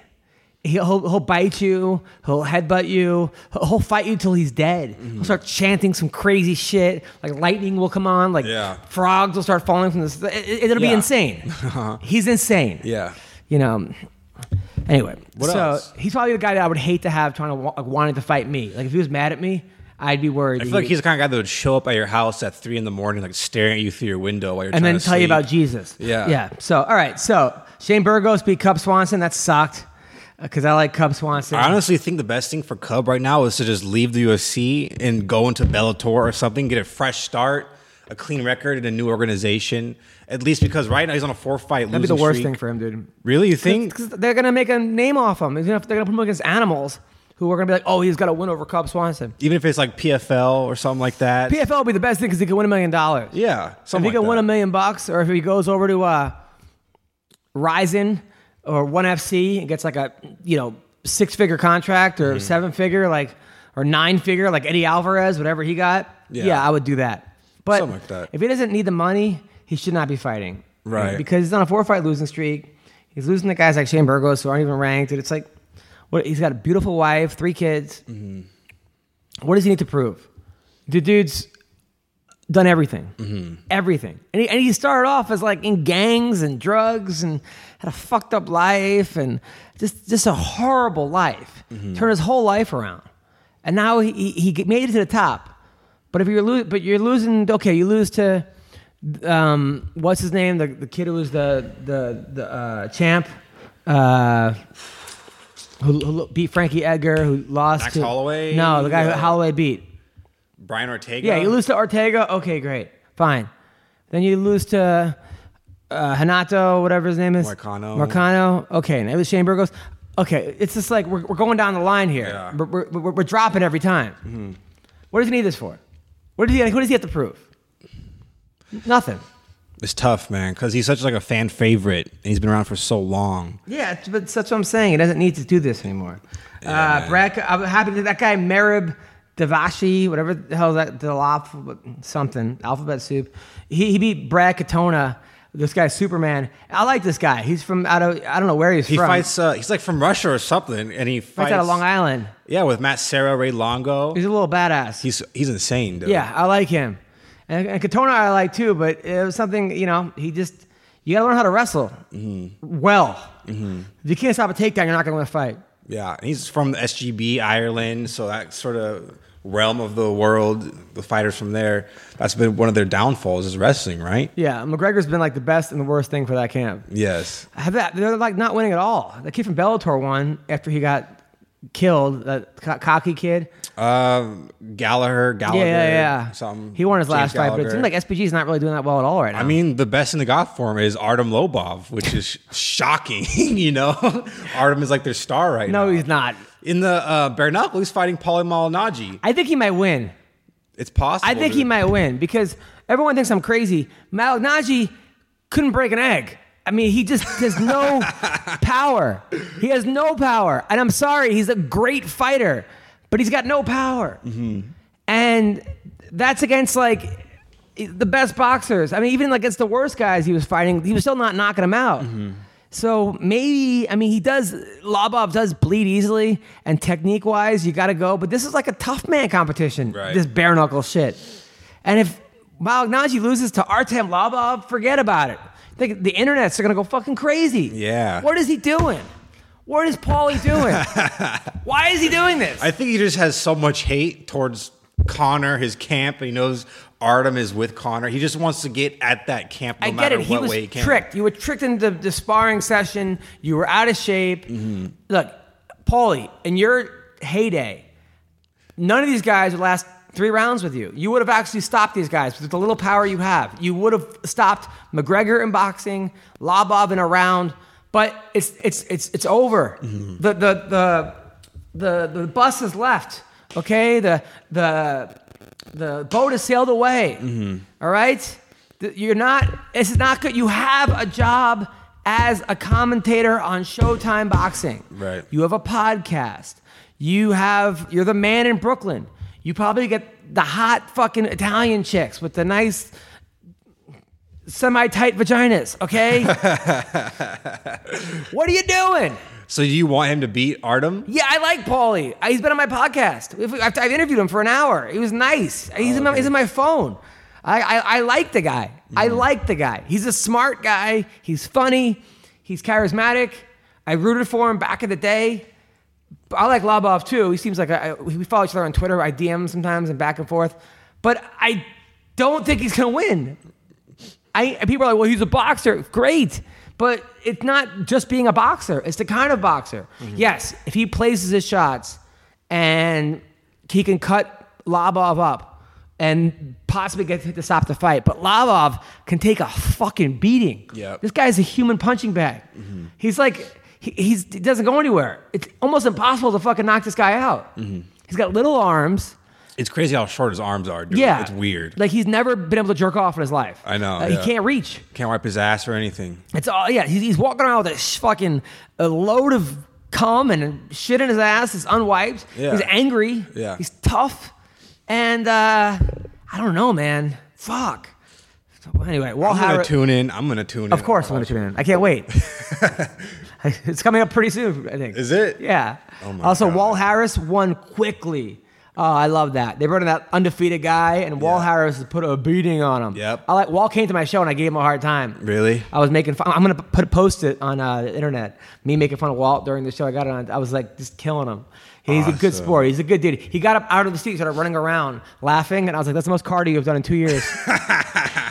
He'll, he'll, bite you, he'll headbutt you, he'll, fight you till he's dead. He'll mm-hmm. start chanting some crazy shit, like lightning will come on, like Yeah. frogs will start falling from the. It, it'll be insane. Uh-huh. he's insane. Yeah. You know. Anyway, What so else? he's probably the guy that I would hate to have trying to like, wanting to fight me. Like if he was mad at me, I'd be worried. I feel like he's the kind of guy that would show up at your house at three in the morning, like staring at you through your window while you're and then tell you about Jesus. Yeah. Yeah. So, all right. So, Shane Burgos beat Cub Swanson. That sucked because I like Cub Swanson. I honestly think the best thing for Cub right now is to just leave the UFC and go into Bellator or something, get a fresh start, a clean record in a new organization. At least because right now he's on a four fight That'd be the worst streak. thing for him, dude. Really, you think? Because they're going to make a name off him. He's gonna, they're going to put him against animals who are going to be like, oh, he's got to win over Cub Swanson. Even if it's like PFL or something like that. PFL would be the best thing because he could win a million dollars. yeah, If he like can win a million bucks, or if he goes over to uh, Rizin or One FC and gets like a you know six figure contract Mm-hmm. or seven figure, like or nine figure, like Eddie Alvarez, whatever he got, yeah, Yeah. I would do that. But Something like that. if he doesn't need the money, he should not be fighting, Right. Because he's on a four fight losing streak. He's losing to guys like Shane Burgos who aren't even ranked, and it's like, what? He's got a beautiful wife, three kids. Mm-hmm. What does he need to prove? The dude's done everything, Mm-hmm. everything, and he, and he started off as like in gangs and drugs and had a fucked up life and just just a horrible life. Mm-hmm. Turned his whole life around, and now he he made it to the top. But if you're lo- but you're losing, okay, you lose to um, what's his name? The the kid who was the the the uh, champ. Uh, who, who beat Frankie Edgar, who lost Max to Holloway? No, the guy who Holloway beat. Brian Ortega. Yeah, you lose to Ortega. Okay, great, fine. Then you lose to uh, Hanato, whatever his name is. Marcano. Marcano. Okay, and it was Shane Burgos. Okay, it's just like we're, we're going down the line here. Yeah. We're, we're, we're, dropping every time. Hmm. What does he need this for? What does he? What does he have to prove? Nothing. It's tough, man, because he's such like a fan favorite and he's been around for so long. Yeah, but that's what I'm saying. He doesn't need to do this anymore. uh, Brad, I'm happy that that guy Merib Devashi, whatever the hell is that, the alphabet, something, alphabet soup. He, he beat Brad Katona. This guy's Superman. I like this guy. He's from out of I don't know where he's He from. He fights. Uh, he's like from Russia or something, and he Fights fights out of Long Island. Yeah, with Matt Serra, Ray Longo. He's a little badass. He's he's insane, dude. yeah, I like him. And, and Katona I like too, but it was something you know. He just you gotta learn how to wrestle Mm-hmm. well. If you can't stop a takedown, you're not gonna win a fight. Yeah, he's from the SBG Ireland, so that sort of realm of the world, the fighters from there. That's been one of their downfalls is wrestling, right? Yeah, McGregor's been like the best and the worst thing for that camp. Yes. Have that they're like not winning at all. The kid from Bellator won after he got killed. That co- cocky kid. Um, Gallagher, Gallagher, yeah, yeah, yeah. Something. he won his James last fight, but it seems like SBG's not really doing that well at all right now. I mean, the best in the goth form is Artem Lobov, which is shocking. you know, Artem is like their star right now. no, he's not. In the uh, bare knuckle, he's fighting Paulie Malignaggi. I think he might win. It's possible. I think he might win because everyone thinks I'm crazy. Malignaggi couldn't break an egg. I mean, he just has no power. He has no power. And I'm sorry, he's a great fighter, but he's got no power. And that's against like the best boxers. I mean, even like against the worst guys he was fighting, he was still not knocking them out. So maybe, I mean, he does, Lobov does bleed easily, and technique wise, you got to go. But this is like a tough man competition, Right. this bare knuckle shit. And if Malignaggi loses to Artem Lobov, forget about it. Think the internet's to go fucking crazy. Yeah. What is he doing? What is Paulie doing? Why is he doing this? I think he just has so much hate towards Conor, his camp, and he knows Artem is with Conor. He just wants to get at that camp no I get matter it. He was he tricked. You were tricked into the sparring session. You were out of shape. Mm-hmm. Look, Paulie, in your heyday, none of these guys would last three rounds with you. You would have actually stopped these guys with the little power you have. You would have stopped McGregor in boxing, Lobov in a round. But it's it's it's it's over. Mm-hmm. The, the the the the bus has left. Okay, the the the boat has sailed away. Mm-hmm. All right, you're not. It's not good. You have a job as a commentator on Showtime Boxing. Right. You have a podcast. You have. You're the man in Brooklyn. You probably get the hot fucking Italian chicks with the nice semi-tight vaginas. Okay. what are you doing? So you want him to beat Artem? Yeah, I like Paulie. He's been on my podcast. I've, I've interviewed him for an hour. He was nice. He's, oh, in, my, he's in my phone. I, I, I like the guy. I mm-hmm. like the guy. He's a smart guy. He's funny. He's charismatic. I rooted for him back in the day. I like Lobov too. He seems like I- we follow each other on Twitter. I DM him sometimes and back and forth. But I don't think he's going to win. I and people are like, well, he's a boxer. Great. But it's not just being a boxer, it's the kind of boxer. Mm-hmm. Yes, if he places his shots and he can cut Lobov up and possibly get to stop the fight, but Lobov can take a fucking beating. Yep. This guy's a human punching bag. Mm-hmm. He's like, he, he's, he doesn't go anywhere. It's almost impossible to fucking knock this guy out. Mm-hmm. He's got little arms. It's crazy how short his arms are, dude. Yeah. It's weird. Like he's never been able to jerk off in his life. I know, Uh, yeah. He can't reach. Can't wipe his ass or anything. It's all yeah. He's, he's walking around with a sh- fucking a load of cum and shit in his ass. It's unwiped. Yeah. He's angry. Yeah. He's tough, and uh, I don't know, man. Fuck. So, anyway, Wal I'm gonna Harris. tune in. I'm gonna tune in. Of course, I'm gonna tune in. I can't wait. it's coming up pretty soon. I think. Is it? Yeah. Oh my also, God. Wal Harris won quickly. Oh, I love that. They brought in that undefeated guy, and Wal Yeah. Harris put a beating on him. Yep. I like Wal came to my show, and I gave him a hard time. Really? I was making fun. I'm gonna put a post it on uh, the internet. Me making fun of Walt during the show. I got it on. I was like just killing him. He's a good sport. He's a good dude. He got up out of the seat, started running around, laughing, and I was like, "That's the most cardio you've done in two years."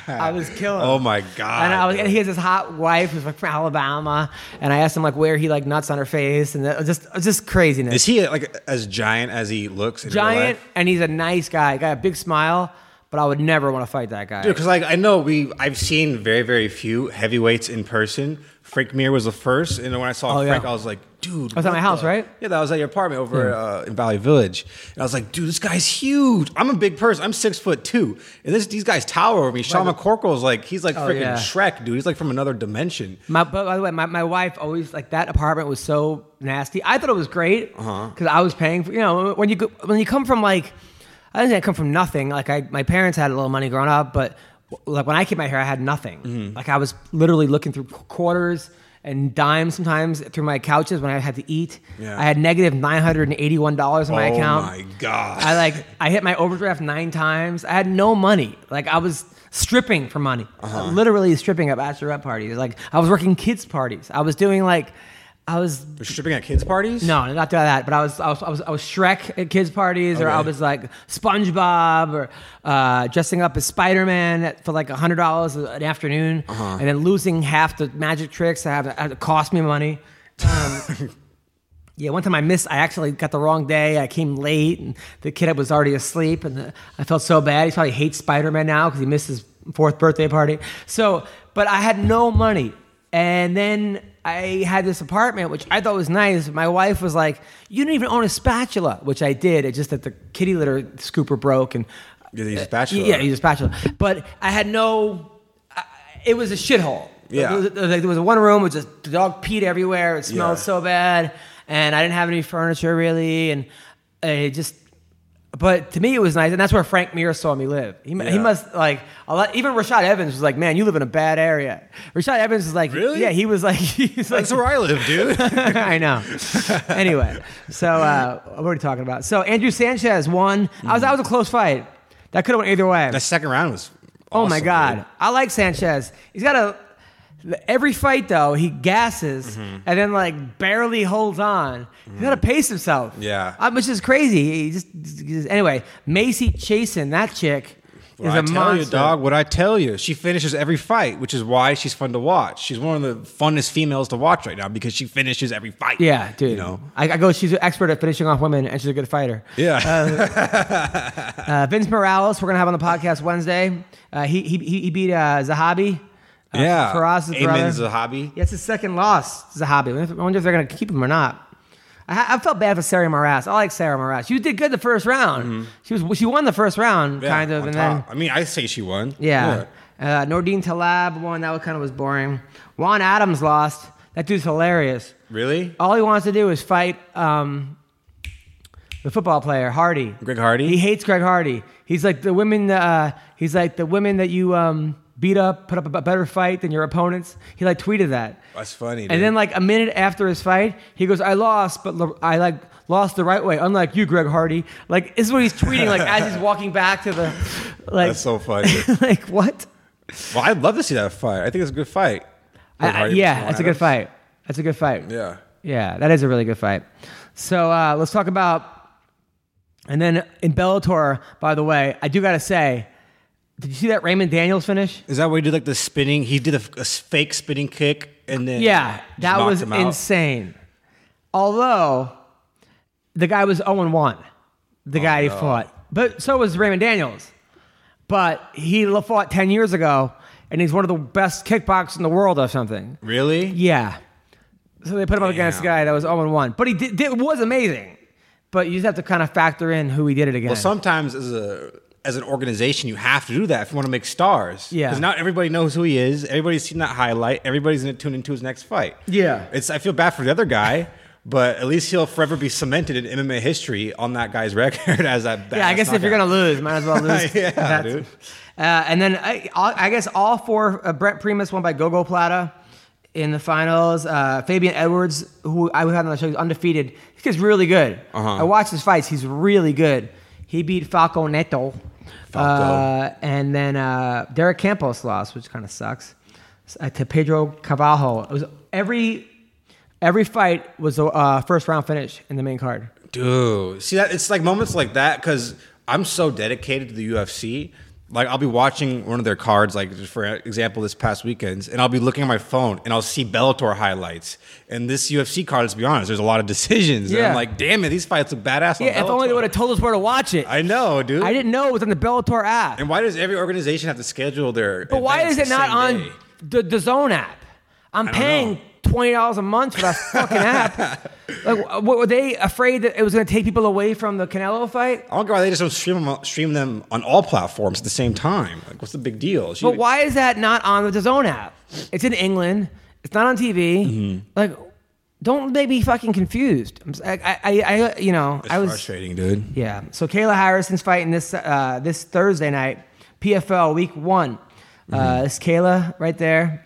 I was killing. Oh him. Oh my god. And, I was, and he has this hot wife who's like from Alabama, and I asked him like where he like nuts on her face, and was just just craziness. Is he like as giant as he looks? Giant? And he's a nice guy. Got a big smile, but I would never want to fight that guy. Dude, because like I know we, I've seen very, very few heavyweights in person. Frank Mir was the first, and when I saw Oh, yeah. Frank, I was like, dude, That was at my house, right? Yeah, that was at your apartment over uh, in Valley Village, and I was like, dude, this guy's huge. I'm a big person. I'm six foot two, and this these guys tower over me. Sean McCorkle is like, he's like Oh, freaking yeah. Shrek, dude. He's like from another dimension. My, but by the way, my, my wife always like that apartment was so nasty. I thought it was great Uh-huh. because I was paying for you know when you go, when you come from like I didn't say I come from nothing. Like I my parents had a little money growing up, but like when I came out here, I had nothing. Mm-hmm. Like I was literally looking through quarters and dimes sometimes through my couches when I had to eat. Yeah. I had negative nine hundred and eighty one dollars in my oh account. Oh my god. I like I hit my overdraft nine times. I had no money. Like I was stripping for money. Uh-huh. Literally stripping at bachelorette parties. Like I was working kids parties. I was doing like I was You're stripping at kids parties? no, not that. But I was I was I was, I was Shrek at kids parties, or I was like SpongeBob, or uh, dressing up as Spider Man for like hundred dollars an afternoon, Uh-huh. and then losing half the magic tricks that have, have to cost me money. Um, yeah, one time I missed. I actually got the wrong day. I came late, and the kid was already asleep, and the, I felt so bad. He probably hates Spider Man now because he missed his fourth birthday party. So, but I had no money, and then I had this apartment, which I thought was nice. My wife was like, "You didn't even own a spatula," which I did. It's just that the kitty litter scooper broke, and You use a spatula. yeah, use a spatula. But I had no. It was a shithole. Yeah. There was, there was one room with just the dog peed everywhere. It smelled Yeah. so bad, and I didn't have any furniture really, and it just. But to me, it was nice, and that's where Frank Mir saw me live. He, he must like a lot. Even Rashad Evans was like, "Man, you live in a bad area." Rashad Evans was like, Really? Yeah, he was like, he's like, That's where I live, dude. I know. anyway, so uh, what are we talking about? So Andrew Sanchez won. I was that was a close fight. That could have went either way. the second round was. Oh my God. dude. I like Sanchez. He's got a Every fight though, he gasses Mm-hmm. and then like barely holds on. He's got to pace himself. Yeah. Uh, which is crazy. He just, just- anyway. Macy Chiasson, that chick, What is I a tell monster. you, dog. What I tell you, she finishes every fight, which is why she's fun to watch. She's one of the funnest females to watch right now because she finishes every fight. Yeah, dude. You know. I, I go. She's an expert at finishing off women, and she's a good fighter. Yeah. Uh, Vince Morales, we're gonna have on the podcast Wednesday. Uh, he, he he he beat uh, Zahabi. Uh, yeah. Firas's Amen brother. Zahabi. Yeah, it's his second loss, Zahabi. I wonder if they're going to keep him or not. I, I felt bad for Sarah Moras. I like Sarah Moras. She did good the first round. She was she won the first round, Mm-hmm. Yeah, kind of, and top. I mean, I say she won. then yeah. Uh, Nordine Taleb won. That was kind of was boring. Juan Adams lost. That dude's hilarious. Really? All he wants to do is fight um, the football player Hardy. Greg Hardy? He hates Greg Hardy. He's like the women. Uh, he's like the women that you um, beat up, put up a better fight than your opponents. He like tweeted that. That's funny. And then like a minute after his fight, he goes, "I lost, but lo- I like lost the right way, unlike you, Greg Hardy." Like this is what he's tweeting like as he's walking back to the like That's so funny. like what? well, I'd love to see that fight. I think it's a good fight. I- I- Greg Hardy yeah, that's a good fight. That's a good fight. Yeah. Yeah, that is a really good fight. So uh, let's talk about. And then in Bellator, by the way, I do got to say, did you see that Raymond Daniels finish? Is that where he did like the spinning? He did a, a fake spinning kick and then Yeah, that was insane. Although the guy was 0 1, the guy he oh, fought. But so was Raymond Daniels. But he fought 10 years ago, and he's one of the best kickboxers in the world or something. Really? Yeah. So they put him up against a guy that was 0 1. But he did, did, was amazing. But you just have to kind of factor in who he did it against. Well, sometimes as a as an organization, you have to do that if you want to make stars. Yeah. Because not everybody knows who he is. Everybody's seen that highlight. Everybody's going to tune into his next fight. Yeah. It's. I feel bad for the other guy, but at least he'll forever be cemented in MMA history on that guy's record as that. yeah, I guess if you're going to lose, might as well lose. Yeah, dude. Uh, and then I, I guess all four, uh, Brent Primus won by gogoplata in the finals. Uh, Fabian Edwards, who I had on the show, he's undefeated. This guy's really good. Uh-huh. I watched his fights. He's really good. He beat Falco Neto. Falco. Uh, and then uh, Derek Campos lost, which kind of sucks, uh, to Pedro Carvalho. It was every every fight was a uh, first round finish in the main card. Dude, see that it's like moments like that because I'm so dedicated to the UFC. Like I'll be watching one of their cards, like for example, this past weekends, and I'll be looking at my phone and I'll see Bellator highlights. And this UFC card, let's be honest, there's a lot of decisions. And Yeah. I'm like, damn it, these fights look badass. Yeah, if only they would have told us where to watch it. I know, dude. I didn't know it was on the Bellator app. And why does every organization have to schedule their? But why is it not on the, the Zone app? I'm paying know. Twenty dollars a month for that fucking app. Like, what, were they afraid that it was going to take people away from the Canelo fight? I don't get why they just don't stream them, stream them on all platforms at the same time. Like, what's the big deal? She- But why is that not on the Zone app? It's in England. It's not on TV. Mm-hmm. Like, don't they be fucking confused? I, I, I- you know, It's I was frustrating, dude. Yeah. So Kayla Harrison's fighting this uh, this Thursday night, PFL Week One. Mm-hmm. Uh, this Kayla right there.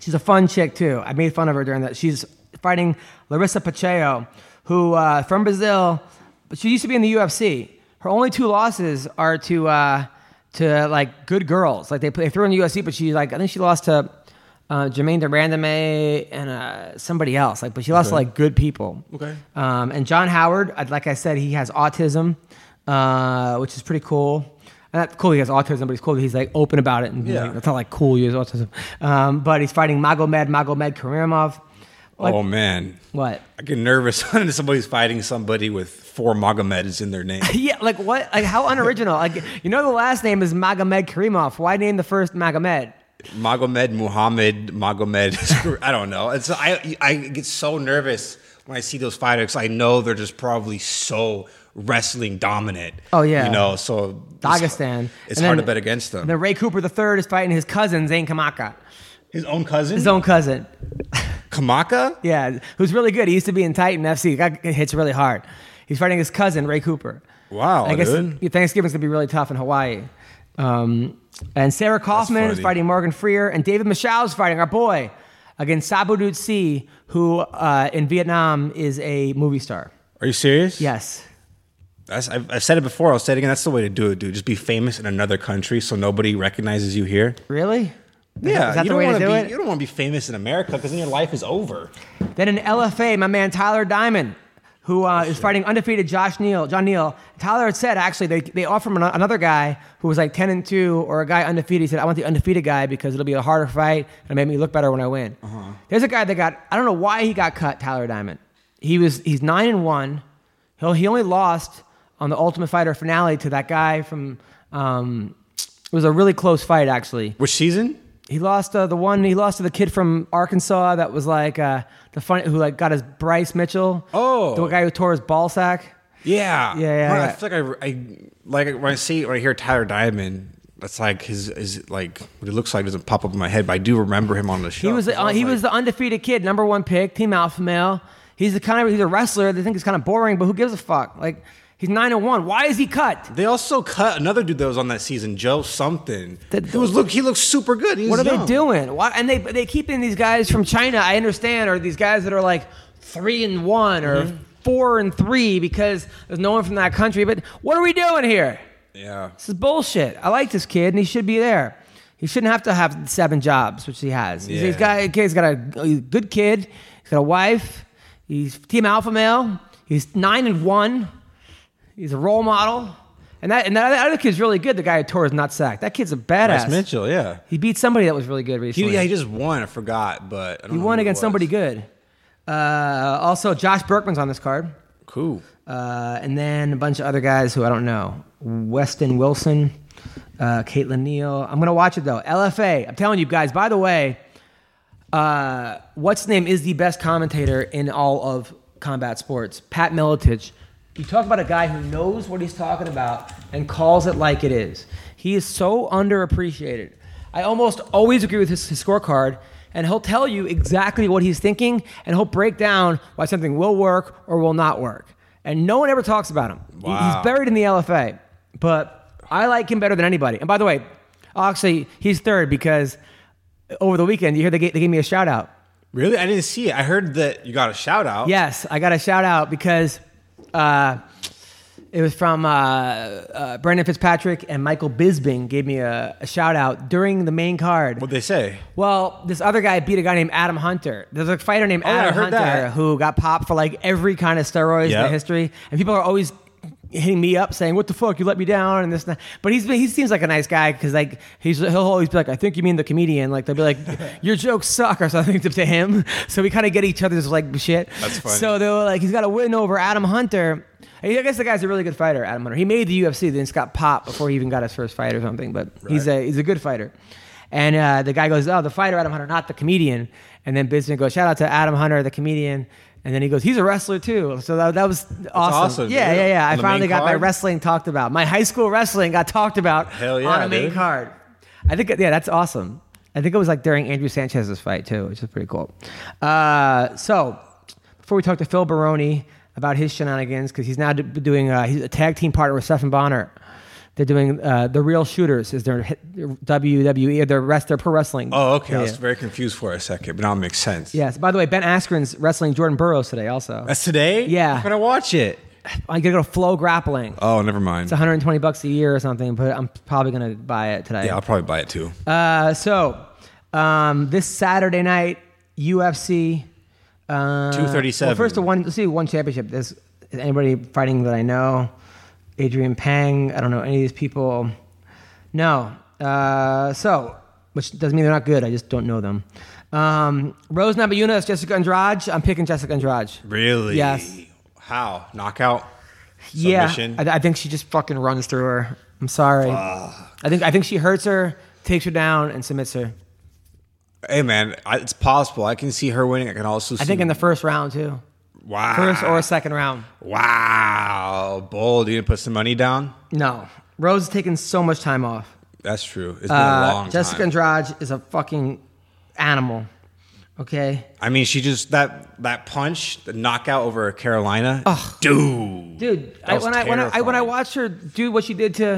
She's a fun chick too. I made fun of her during that. She's fighting Larissa Pacheco, who uh, from Brazil, but she used to be in the UFC. Her only two losses are to uh, to like good girls. Like they play, they threw in the UFC, but she like I think she lost to uh, Germaine de Randamie and uh, somebody else. Like, but she lost to like good people. Okay. Um, and John Howard, like I said, he has autism, uh, which is pretty cool. Not cool he has autism, but he's cool he's like open about it. And Yeah. like, that's not like cool he has autism. Um, but he's fighting Magomed Magomed Karimov. Like, oh man, What? I get nervous when somebody's fighting somebody with four Magomeds in their name. Yeah, like what? Like how unoriginal? like you know the last name is Magomed Karimov. Why name the first Magomed? Magomed, Muhammad, Magomed. I don't know. It's I I get so nervous when I see those fighters. I know they're just probably so wrestling dominant. Oh, yeah. you know. So Dagestan. It's And hard then- to bet against them. Then Ray Cooper III is fighting his cousin Zane Kamaka, His own cousin, his own cousin. Kamaka. Yeah, who's really good. He used to be in Titan FC. That guy hits really hard. He's fighting his cousin Ray Cooper. Wow, I guess dude. Thanksgiving's gonna be really tough in Hawaii. Um, and Sarah Kaufman is fighting Morgan Frier, and David Michaud is fighting our boy against Sabu Dutsi, who uh, in Vietnam is a movie star. Are you serious? Yes. That's, I've, I've said it before. I'll say it again. That's the way to do it, dude. Just be famous in another country so nobody recognizes you here. Really? Yeah, you the don't way to want do be, it? You don't want to be famous in America because then your life is over. Then in LFA, my man Tyler Diamond, who uh, is fighting undefeated Josh Neal, John Neal. Tyler had said actually they, they offered him ano- another guy who was like 10 and 2 or a guy undefeated. He said, I want the undefeated guy because it'll be a harder fight and it'll make me look better when I win. There's a guy that got, I don't know why he got cut, Tyler Diamond. He was, he's 9 and 1. He'll, he only lost on the Ultimate Fighter finale to that guy from, um, it was a really close fight actually. Which season? He lost uh, the one. He lost to the kid from Arkansas that was like uh, the funny who like got his Bryce Mitchell. Oh. the guy who tore his ball sack. Yeah, Yeah, yeah, Well, yeah. I feel like I, I like when I see when I hear Tyler Diamond, that's like his is like what he looks like doesn't pop up in my head, but I do remember him on the show. He was, I uh, he like- was the undefeated kid, number one pick, team alpha male. He's the kind of he's a wrestler. They think he's kind of boring, but who gives a fuck? Like he's nine and one. Why is he cut? They also cut another dude that was on that season, Joe something. That- he was look. He looks super good. He What are young. they doing? Why? And they they keep in these guys from China. I understand, or these guys that are like three and one or Mm-hmm. four and three because there's no one from that country. But what are we doing here? Yeah, This is bullshit. I like this kid, and he should be there. He shouldn't have to have seven jobs, which he has. He's- He's Yeah. got he's got a, he's a good kid. He's got a wife. He's team alpha male. He's nine and one. He's a role model. And that and that other kid's really good. The guy who tore his nutsack. That kid's a badass. Bryce Mitchell. Yeah, He beat somebody that was really good he, recently. yeah, he just won. I forgot, but I don't He won against somebody good. Uh, also, Josh Burkman's on this card. Cool. Uh, and then a bunch of other guys who I don't know. Weston Wilson, uh, Caitlin Neal. I'm going to watch it though. LFA. I'm telling you guys, by the way, uh, what's name is the best commentator in all of combat sports. Pat Miletich. You talk about a guy who knows what he's talking about and calls it like it is. He is so underappreciated. I almost always agree with his, his scorecard, and he'll tell you exactly what he's thinking, and he'll break down why something will work or will not work. And no one ever talks about him. He- He's buried in the LFA, but I like him better than anybody. And by the way, actually, he's third because over the weekend, you hear they gave, they gave me a shout out. Really, I didn't see it. I heard that you got a shout out. Yes, I got a shout out because uh, it was from uh, uh, Brandon Fitzpatrick and Michael Bisping gave me a, a shout out during the main card. What'd they say? Well, this other guy beat a guy named Adam Hunter. There's a fighter named Oh, yeah, I Adam heard Hunter that. who got popped for like every kind of steroids in Yep. the history, and people are always hitting me up saying, "What the fuck? You let me down?" and this. And that. But he's he seems like a nice guy because like he's he'll always be like, "I think you mean the comedian." Like they'll be like, "Your jokes suck" or something to, to him. So we kind of get each other's like shit. That's funny. So they were like, he's got a win over Adam Hunter. I guess the guy's a really good fighter, Adam Hunter. He made the UFC, then just got popped before he even got his first fight or something. But he's a he's a good fighter. And uh, the guy goes, "Oh, the fighter Adam Hunter, not the comedian." And then Bisman goes, "Shout out to Adam Hunter, the comedian." And then he goes, "He's a wrestler too." So that, that was awesome. awesome, yeah, dude. yeah, yeah. I finally got my wrestling talked about. My high school wrestling got talked about Hell yeah, on a main dude. card. I think, yeah, that's awesome. I think it was like during Andrew Sanchez's fight too, which is pretty cool. Uh, so before we talk to Phil Baroni about his shenanigans, because he's now do- doing, uh, he's a tag team partner with Stephan Bonnar. They're doing uh, the Real Shooters is their WWE, their rest, their pro wrestling. Oh, okay. I Yeah. was very confused for a second, but now it makes sense. Yes. By the way, Ben Askren's wrestling Jordan Burroughs today. Also, That's today. Yeah. I'm gonna watch it. I'm gonna go to Flow Grappling. Oh, never mind. It's 120 bucks a year or something, but I'm probably gonna buy it today. yeah, I'll probably buy it too. Uh, so um, this Saturday night, UFC. Uh, 237. Well, first, one. Let's see one championship. There's is anybody fighting that I know? Adrian Pang. I don't know any of these people. No. Uh, so, which doesn't mean they're not good. I just don't know them. Um, Rose Namajunas, Jessica Andrade. I'm picking Jessica Andrade. really? Yes. Submission? Knockout. Yeah, Submission? I, I think she just fucking runs through her. I'm sorry. I think I think she hurts her, takes her down, and submits her. Hey man, I, it's possible. I can see her winning. I can also see. I think in the first round too. Wow, First or second round. wow, bold. You didn't put some money down. No. Rose is taking so much time off. That's true. It's been a Uh, long Jessica time. Andrade is a fucking animal. Okay? I mean, she just that that punch, the knockout over Carolina. Oh, dude, Dude, I, when I when I, when I watched her do what she did to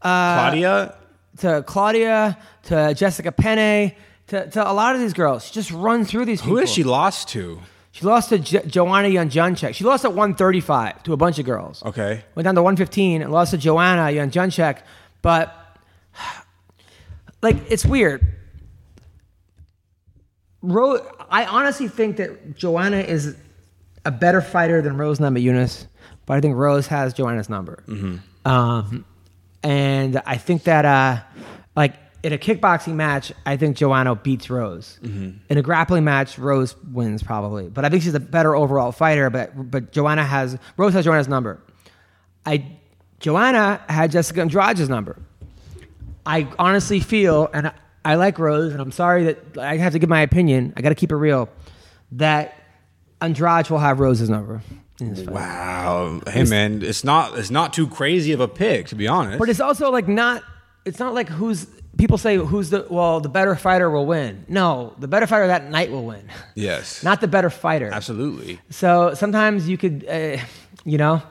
uh, Claudia. to Claudia, to Jessica Penne, to, to a lot of these girls, she just run through these people. Who has she lost to? She lost to jo- Joanna Jędrzejczyk. She lost at 135 to a bunch of girls. Okay. Went down to 115 and lost to Joanna Jędrzejczyk. But, like, it's weird. Rose. I honestly think that Joanna is a better fighter than Rose Namajunas, but I think Rose has Joanna's number. Um, and I think that uh, like in a kickboxing match, I think Joanna beats Rose. Mm-hmm. In a grappling match, Rose wins probably, but I think she's a better overall fighter. But but Joanna has Rose has Joanna's number. I Joanna had Jessica Andrade's number. I honestly feel, and I, I like Rose, and I'm sorry that I have to give my opinion. I got to keep it real. That Andrade will have Rose's number. in this fight. Wow. Hey man, it's not it's not too crazy of a pick to be honest. But it's also like not. It's not like who's people say who's the well the better fighter will win. No, the better fighter that night will win. yes. Not the better fighter. Absolutely. So sometimes you could, uh, you know,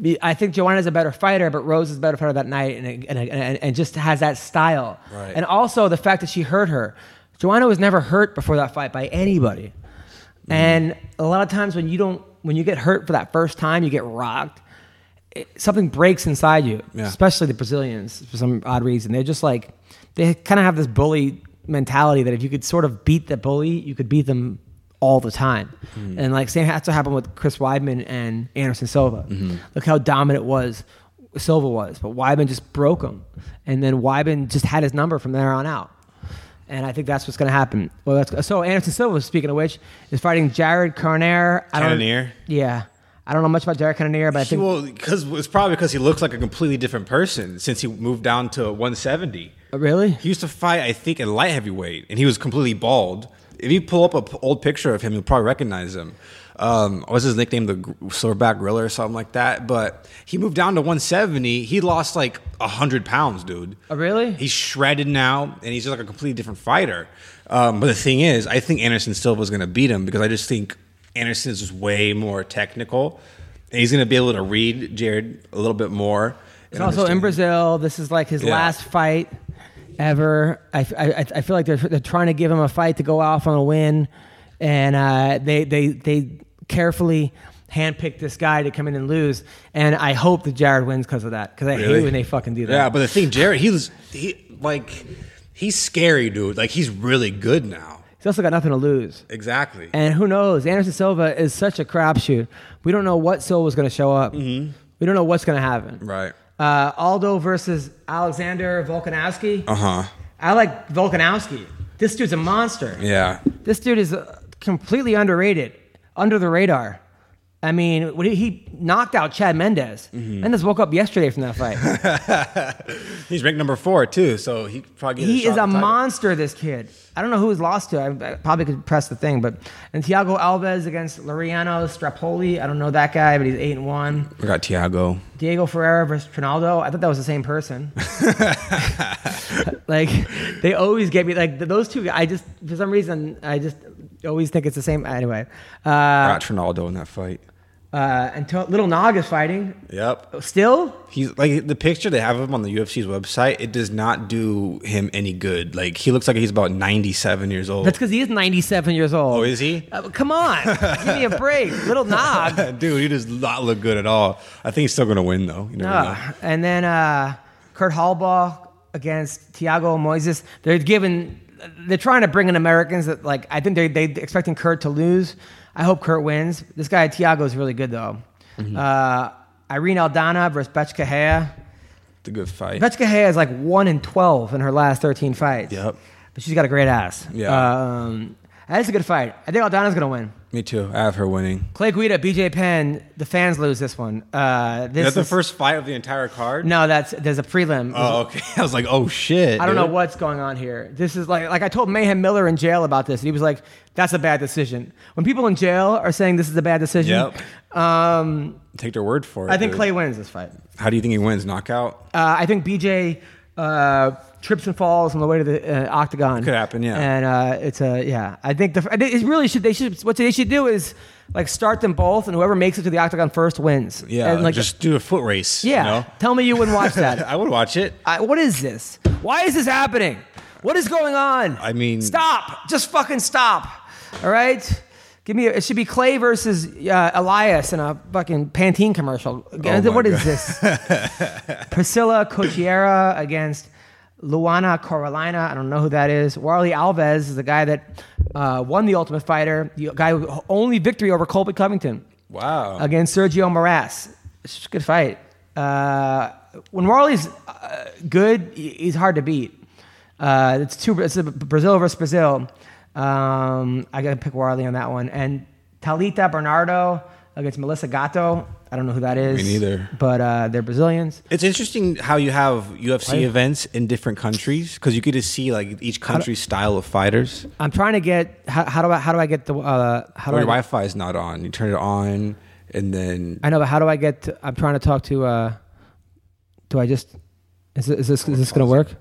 be, I think Joanna's a better fighter, but Rose is a better fighter that night, and and, and and just has that style. Right. And also the fact that she hurt her. Joanna was never hurt before that fight by anybody. Mm-hmm. And a lot of times when you don't, when you get hurt for that first time, you get rocked. It, something breaks inside you, Yeah. especially the Brazilians for some odd reason. They're just like they kind of have this bully mentality that if you could sort of beat the bully, you could beat them all the time. Mm-hmm. And like same that's what happened with Chris Weidman and Anderson Silva. Mm-hmm. Look how dominant was Silva was, but Weidman just broke him, and then Weidman just had his number from there on out. And I think that's what's going to happen. Well, that's, so Anderson Silva, speaking of which, is fighting Jared Cannonier. I? Yeah, I don't know much about Jared Cannonier, but I think well, because it's probably because he looks like a completely different person since he moved down to 170. Uh, really. He used to fight, I think, in light heavyweight, and he was completely bald. If you pull up an old picture of him, you'll probably recognize him. Um, what was his nickname? The Silverback Gorilla or something like that. But he moved down to 170. He lost like 100 pounds, dude. Oh, really? He's shredded now, and he's just like a completely different fighter. Um, but the thing is, I think Anderson Silva is going to beat him because I just think Anderson is just way more technical, and he's going to be able to read Jared a little bit more. He's also in. Brazil. This is like his Yeah. last fight ever. I, I, I feel like they're, they're trying to give him a fight to go off on a win, and uh, they they they carefully handpicked this guy to come in and lose. And I hope that Jared wins because of that. Because I hate when they fucking do that. Yeah, but the thing, Jared, he was he like he's scary, dude. Like he's really good now. He's also got nothing to lose. Exactly. And who knows? Anderson Silva is such a crapshoot. We don't know what Silva's going to show up. We don't know what's going to happen. Mm-hmm. right. Uh, Aldo versus Alexander Volkanovski. Uh huh. I like Volkanovski. This dude's a monster. Yeah. This dude is uh, completely underrated, under the radar. I mean, he, he knocked out Chad Mendes. Mm-hmm. Mendes woke up yesterday from that fight. He's ranked number four too, so he probably he is a monster. This kid. I don't know who he's lost to. I, I probably could press the thing, but and Thiago Alves against Laureano Staropoli. I don't know that guy, but he's eight and one. We got Tiago. Diego Ferreira versus Trinaldo. I thought that was the same person. like they always get me like those two. I just for some reason I just always think it's the same. Anyway, uh, got Trinaldo in that fight. Uh, and to- Little Nog is fighting Yep. still. He's like the picture they have of him on the UFC's website. It does not do him any good. Like he looks like he's about ninety-seven years old. That's because he is 97 years old. oh, is he? Uh, come on, give me a break, Little Nog. Dude, he does not look good at all. I think he's still gonna win though. You never know. Uh, and then uh, Kurt Holobaugh against Tiago Moises. They're giving, they're trying to bring in Americans that like I think they they expecting Kurt to lose. I hope Kurt wins. This guy Tiago is really good though. Mm-hmm. Uh, Irene Aldana versus Bethe Correia. It's a good fight. Bethe Correia is like one in twelve in her last thirteen fights. Yep. But she's got a great ass. Yeah. Um, that's a good fight. I think Aldana's gonna win. Me too. I have her winning. Clay Guida, BJ Penn. The fans lose this one. Uh, this That's the is- first fight of the entire card. No, that's there's a prelim. Oh, okay. I was like, oh shit. I don't know dude. what's going on here. This is like like I told Mayhem Miller in jail about this. And he was like, "That's a bad decision." When people in jail are saying this is a bad decision, Yep. um, Take their word for it. I think dude. Clay wins this fight. How do you think he wins? Knockout? Uh, I think BJ uh, trips and falls on the way to the uh, octagon. Could happen, yeah. And uh, it's a yeah. I think the I think it really should they should what they should do is like start them both, and whoever makes it to the octagon first wins. Yeah. and like just do a foot race. yeah. You know? Tell me you wouldn't watch that. I would watch it. I, what is this? Why is this happening? What is going on? I mean- stop! Just fucking stop! All right. Give me. A, it should be Clay versus uh, Elias in a fucking Pantene commercial. Oh what is this? Priscila Cachoeira against Luana Carolina. I don't know who that is. Warley Alves is the guy that uh, won the Ultimate Fighter. The guy who only victory over Colby Covington Wow. against Sergio Moraes. It's a good fight. Uh, when Warley's uh, good, he's hard to beat. Uh, it's two. It's Brazil versus Brazil. Um, I gotta pick Warley on that one. And Talita Bernardo against Melissa Gatto. I don't know who that is. Me neither. But uh, they're Brazilians. It's interesting how you have UFC Right. events in different countries because you get to see like each country's style of fighters. I'm trying to get. How, how do I? How do I get the? Uh, how do your Wi-Fi is not on. You turn it on, and then I know, but how do I get? To, I'm trying to talk to. Uh, do I just? Is, this- is this is this gonna work?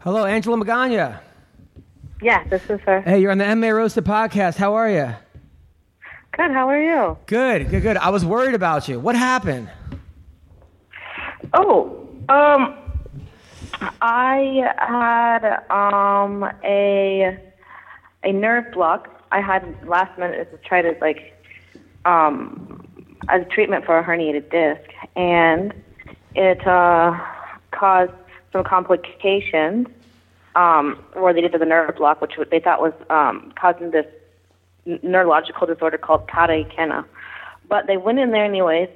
Hello? Angela Magana. Yeah, this is her. Hey, you're on the MA Roasted podcast. How are you? Good, how are you? Good, good, good. I was worried about you. What happened? Oh, um, I had um a a nerve block. I had last minute to try to like um as a treatment for a herniated disc, and it uh caused some complications um related to the nerve block, which they thought was um causing this neurological disorder called kata ikena. But they went in there anyways.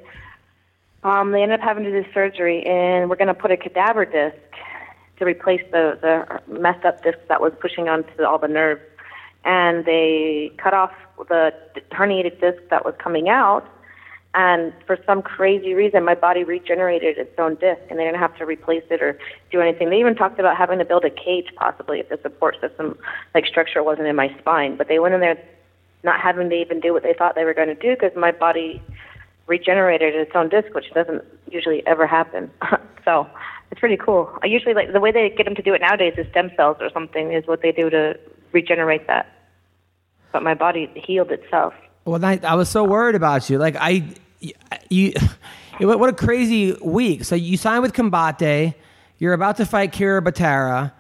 Um, they ended up having to do surgery, and we're going to put a cadaver disc to replace the, the messed up disc that was pushing onto all the nerves. And they cut off the herniated disc that was coming out, and for some crazy reason, my body regenerated its own disc, and they didn't have to replace it or do anything. They even talked about having to build a cage, possibly, if the support system, like structure, wasn't in my spine. But they went in there not having to even do what they thought they were going to do because my body regenerated its own disc, which doesn't usually ever happen. so it's pretty cool. I usually like the way they get them to do it nowadays is stem cells or something is what they do to regenerate that. But my body healed itself. Well, I, I was so worried about you. Like I, you, what what a crazy week. So you sign with Combate. You're about to fight Kira Batara.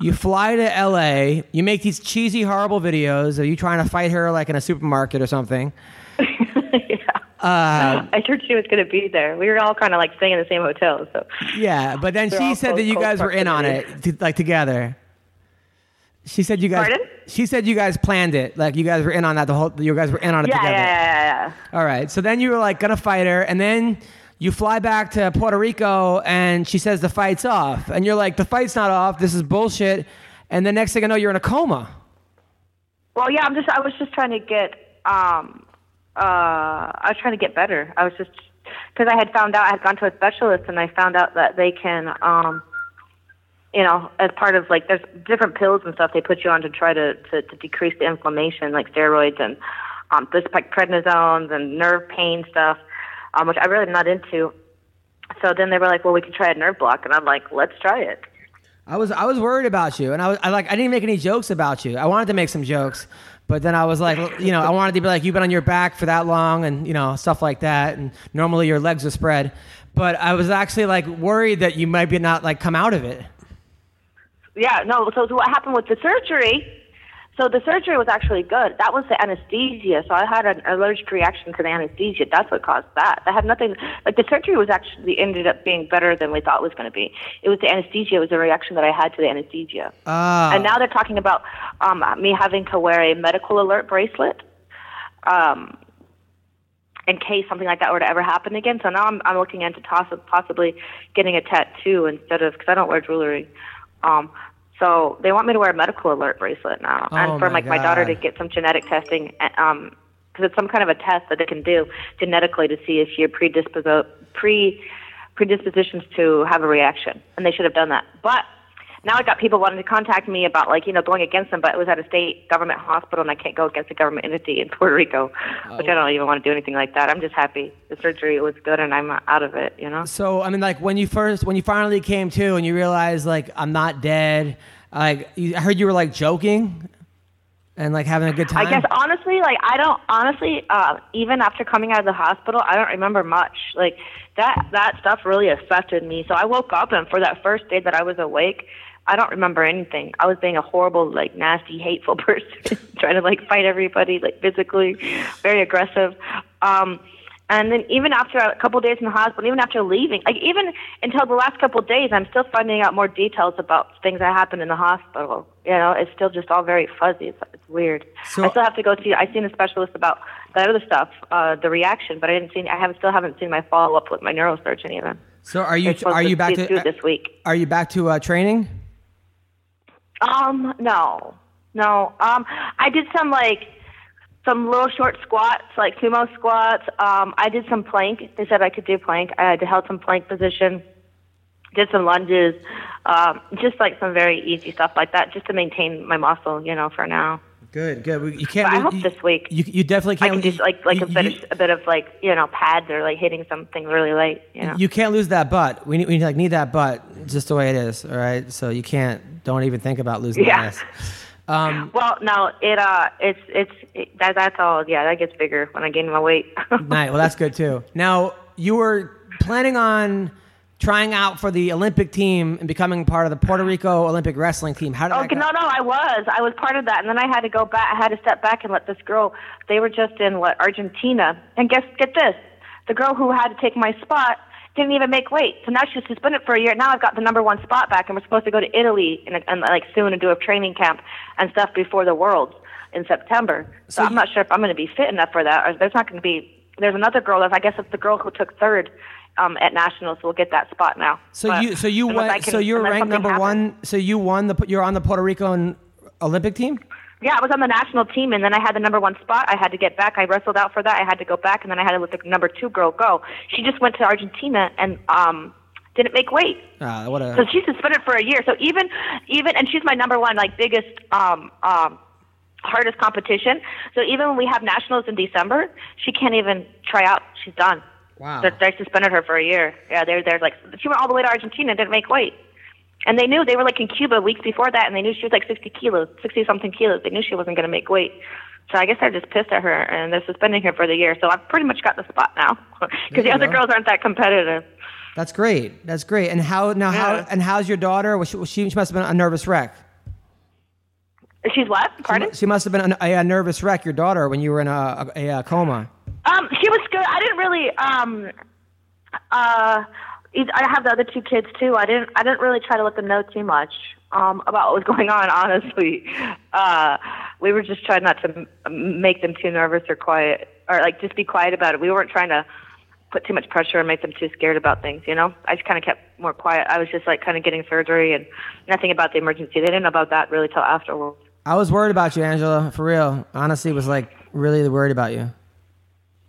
You fly to LA. You make these cheesy, horrible videos of you trying to fight her like in a supermarket or something. yeah. Uh, I heard she was going to be there. We were all kind of like staying in the same hotel. So Yeah, but then They're she said that you guys were in on it, proximity. t- like together. She said you guys. Pardon? She said you guys planned it, like you guys were in on that. The whole you guys were in on it yeah, yeah, together. yeah, yeah, yeah. All right. So then you were like gonna fight her, and then you fly back to Puerto Rico, and she says the fight's off, and you're like, the fight's not off. This is bullshit. And the next thing I know, you're in a coma. Well, yeah, I'm just. I was just trying to get. Um, uh, I was trying to get better. I was just because I had found out I had gone to a specialist, and I found out that they can, um, you know, as part of like there's different pills and stuff they put you on to try to to, to decrease the inflammation, like steroids and um, this like prednisones and nerve pain stuff, um, which I really am not into. So then they were like, "Well, we can try a nerve block," and I'm like, "Let's try it." I was I was worried about you, and I was I like I didn't make any jokes about you. I wanted to make some jokes, but then I was like, you know, I wanted to be like, you've been on your back for that long, and you know, stuff like that. And normally your legs are spread, but I was actually like worried that you might be not like come out of it. Yeah, no. So, what happened with the surgery? So the surgery was actually good. That was the anesthesia. So I had an allergic reaction to the anesthesia. That's what caused that. That had nothing. Like the surgery was actually ended up being better than we thought it was going to be. It was the anesthesia. It was a reaction that I had to the anesthesia. Ah. And now they're talking about um, me having to wear a medical alert bracelet. Um, in case something like that were to ever happen again. So now I'm, I'm looking into toss- possibly getting a tattoo instead of because I don't wear jewelry. Um, so they want me to wear a medical alert bracelet now, Oh, and for my like my daughter to get some genetic testing. uh, Um, because it's some kind of a test that they can do genetically to see if you're predisposed pre predispositions to have a reaction, and they should have done that. But now I got people wanting to contact me about like you know going against them, but it was at a state government hospital, and I can't go against a government entity in Puerto Rico, which I don't even want to do anything like that. I'm just happy the surgery was good, and I'm out of it. You know. So I mean, like when you first, when you finally came to, and you realized like I'm not dead. Like you, I heard you were like joking, and like having a good time. I guess honestly, like I don't honestly, uh, even after coming out of the hospital, I don't remember much. Like that that stuff really affected me. So I woke up and for that first day that I was awake, I don't remember anything. I was being a horrible, like nasty, hateful person, trying to like fight everybody, like physically, very aggressive. Um And then even after a couple of days in the hospital, even after leaving, like even until the last couple of days, I'm still finding out more details about things that happened in the hospital. You know, it's still just all very fuzzy. It's, it's weird. So- I still have to go see. I've seen a specialist about that other stuff, uh, the reaction, but I didn't see. I haven't still haven't seen my follow up with my neurosurgeon even. So are you are you back to through this week? are you back to uh, training? Um, no, no. Um, I did some like some little short squats, like sumo squats. Um, I did some plank. They said I could do plank. I had to held some plank position. Did some lunges, um, just like some very easy stuff like that, just to maintain my muscle, you know, for now. Good, good. You can't. But I hope you, this week You, you definitely can't. I can just like like you, a bit, a bit of like you know pads or like hitting something really late, you know. You can't lose that butt. We need, we like need that butt just the way it is. All right. So you can't. Don't even think about losing Yeah. this. Um, well, no, it uh, it's it's it, that that's all. Yeah, that gets bigger when I gain my weight. nice. Well, that's good too. Now you were planning on trying out for the Olympic team and becoming part of the Puerto Rico Olympic wrestling team. How did that Okay, no, no, I was. I was part of that, and then I had to go back. I had to step back and let this girl. They were just in what Argentina, and guess get this, the girl who had to take my spot didn't even make weight. So now she's suspended for a year. Now I've got the number one spot back, and we're supposed to go to Italy and, and like soon and do a training camp and stuff before the Worlds in September. So, So I'm you- not sure if I'm going to be fit enough for that. Or there's not going to be. There's another girl. I guess it's the girl who took third. Um, at nationals, will get that spot now. So But you so you went can- so you're ranked number happens. one. So you won the you're on the Puerto Rican Olympic team. Yeah, I was on the national team, and then I had the number one spot. I had to get back. I wrestled out for that. I had to go back, and then I had to let the number two girl go. She just went to Argentina and um didn't make weight, Ah, what a... so she's suspended for a year. So even even and she's my number one like biggest um um hardest competition. So even when we have nationals in December, she can't even try out. She's done. Wow. They, they suspended her for a year. Yeah, they're they're like she went all the way to Argentina and didn't make weight. And they knew they were like in Cuba weeks before that, and they knew she was like 60 kilos, 60 something kilos. They knew she wasn't going to make weight. So I guess they're just pissed at her, and they're suspending her for the year. So I've pretty much got the spot now, because the other go. girls aren't that competitive. that's great. That's great. And how now how and how's your daughter? Was she, was she, she must have been a nervous wreck. She's what? Pardon? She must have been a, a nervous wreck. Your daughter when you were in a, a, a coma. Um, she was good. I didn't really. Um, uh, I have the other two kids too. I didn't. I didn't really try to let them know too much um, about what was going on. Honestly, uh, we were just trying not to m- make them too nervous or quiet, or like just be quiet about it. We weren't trying to put too much pressure and make them too scared about things. You know, I just kind of kept more quiet. I was just like kind of getting surgery and nothing about the emergency. They didn't know about that really till afterwards. I was worried about you, Angela. For real. Honestly, was like really worried about you.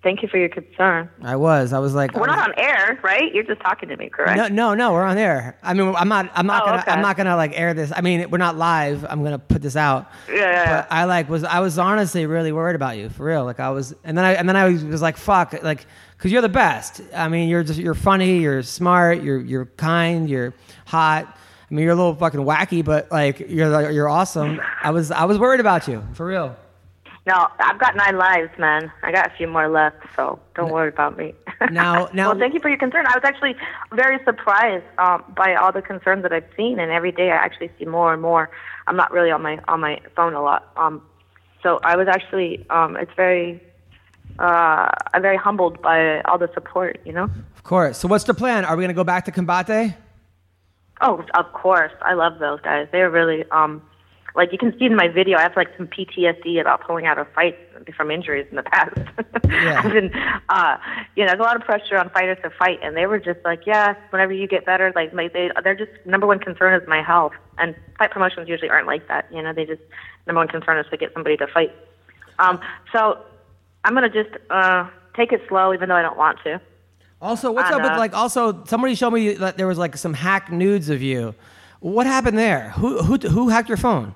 Thank you for your concern. I was. I was like. We're was- not on air, right? You're just talking to me, correct? No, no, no. We're on air. I mean, I'm not. I'm not Oh, gonna. okay. I'm not gonna like air this. I mean, we're not live. I'm gonna put this out. Yeah, yeah. But I like was. I was honestly really worried about you for real. Like I was, and then I and then I was, was like, fuck, like, cause you're the best. I mean, you're just you're funny. You're smart. You're you're kind. You're hot. I mean, you're a little fucking wacky, but like you're you're awesome. I was I was worried about you for real. No, I've got nine lives, man. I got a few more left, so don't worry about me. Now- now- well, thank you for your concern. I was actually very surprised um, by all the concern that I've seen, and every day I actually see more and more. I'm not really on my on my phone a lot, um, so I was actually. Um, it's very. Uh, I'm very humbled by all the support. You know. Of course. So what's the plan? Are we gonna go back to Combate? Oh, of course. I love those guys. They're really um like you can see in my video, I have like some PTSD about pulling out of fights from injuries in the past. Yeah. I've been uh you know, there's a lot of pressure on fighters to fight and they were just like, Yeah, whenever you get better, like they they're just number one concern is my health. And fight promotions usually aren't like that, you know, they just number one concern is to get somebody to fight. Um so I'm gonna just uh take it slow even though I don't want to. Also, what's I up with know. like? Also, somebody showed me that there was like some hack nudes of you. What happened there? Who who who hacked your phone?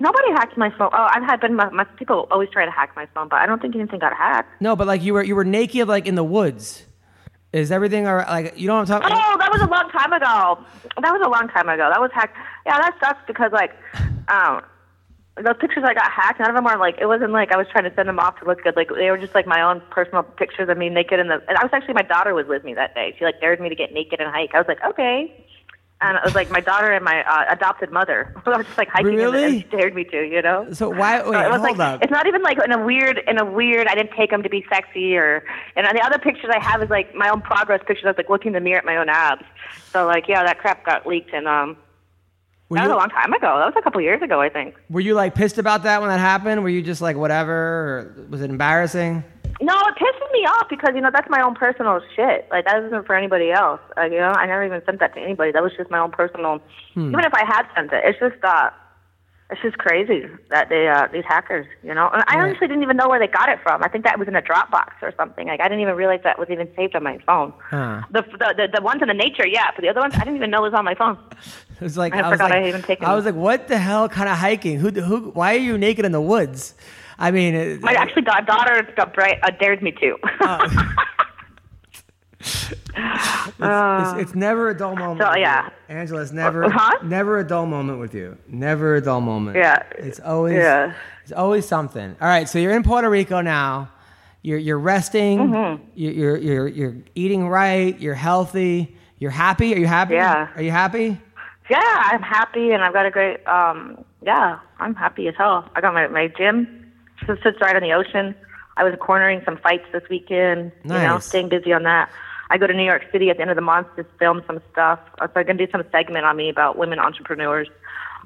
Nobody hacked my phone. Oh, I've had been my, my people always try to hack my phone, but I don't think anything got hacked. No, but like you were you were naked like in the woods. Is everything all right? Like you know what I'm talking? About? Oh, that was a long time ago. That was a long time ago. That was hacked. Yeah, that sucks because like, um, those pictures I got hacked. None of them are like. It wasn't like I was trying to send them off to look good. Like they were just like my own personal pictures of me naked in the. And I was actually my daughter was with me that day. She like dared me to get naked and hike. I was like, okay. And it was like my daughter and my uh, adopted mother. Was just like hiking Really? and, and dared me to, you know. So why? So it was hold like up. it's not even like in a weird in a weird. I didn't take them to be sexy or and the other pictures I have is like my own progress pictures. I was like looking in the mirror at my own abs. So like yeah, that crap got leaked and um Were that was you, a long time ago. That was a couple years ago, I think. were you like pissed about that when that happened? Were you just like whatever? Or was it embarrassing? No, it pisses me off because you know that's my own personal shit. Like that isn't for anybody else. Like, you know, I never even sent that to anybody. That was just my own personal. Hmm. Even if I had sent it, it's just uh, it's just crazy that they uh these hackers. You know, and I Yeah. honestly didn't even know where they got it from. I think that was in a Dropbox or something. Like I didn't even realize that was even saved on my phone. Huh. The, the the the ones in the nature, yeah, but the other ones I didn't even know was on my phone. It was like I was forgot like, I had even taken I was them. like, what the hell kind of hiking? Who? Who? Why are you naked in the woods? I mean, it, My actually da- daughter got bright, uh, dared me to. it's, it's never a dull moment. so, yeah. Angela, it's never, huh? never a dull moment with you. Never a dull moment. Yeah. it's always, Yeah. it's always something. All right, so you're in Puerto Rico now. You're you're resting. Mm-hmm. You- You're you're you're eating right. You're healthy. You're happy. Are you happy? Yeah. Are you happy? Yeah, I'm happy and I've got a great um yeah, I'm happy as hell. I got my my gym sits sits right on the ocean. I was cornering some fights this weekend, Nice. you know, staying busy on that. I go to New York City at the end of the month to film some stuff. So I'm gonna do some segment on me about women entrepreneurs.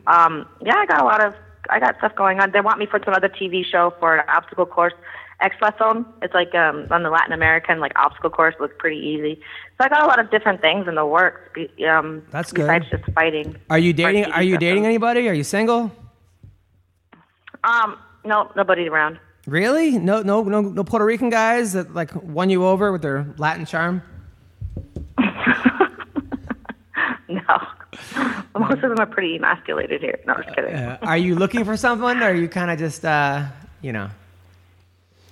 Um, yeah, I got a lot of I got stuff going on. They want me for some other TV show for an obstacle course. Exatlón. It's like um on the Latin American like obstacle course looks pretty easy. So I got a lot of different things in the works. Um, That's good. besides just fighting. Are you dating? Are you dating anybody? Are you single? Um, no, nobody's around. Really? No, no, no, no Puerto Rican guys that like won you over with their Latin charm. No. Most of them are pretty emasculated here. No, just kidding. Uh, are you looking for someone, or are you kind of just, uh, you know,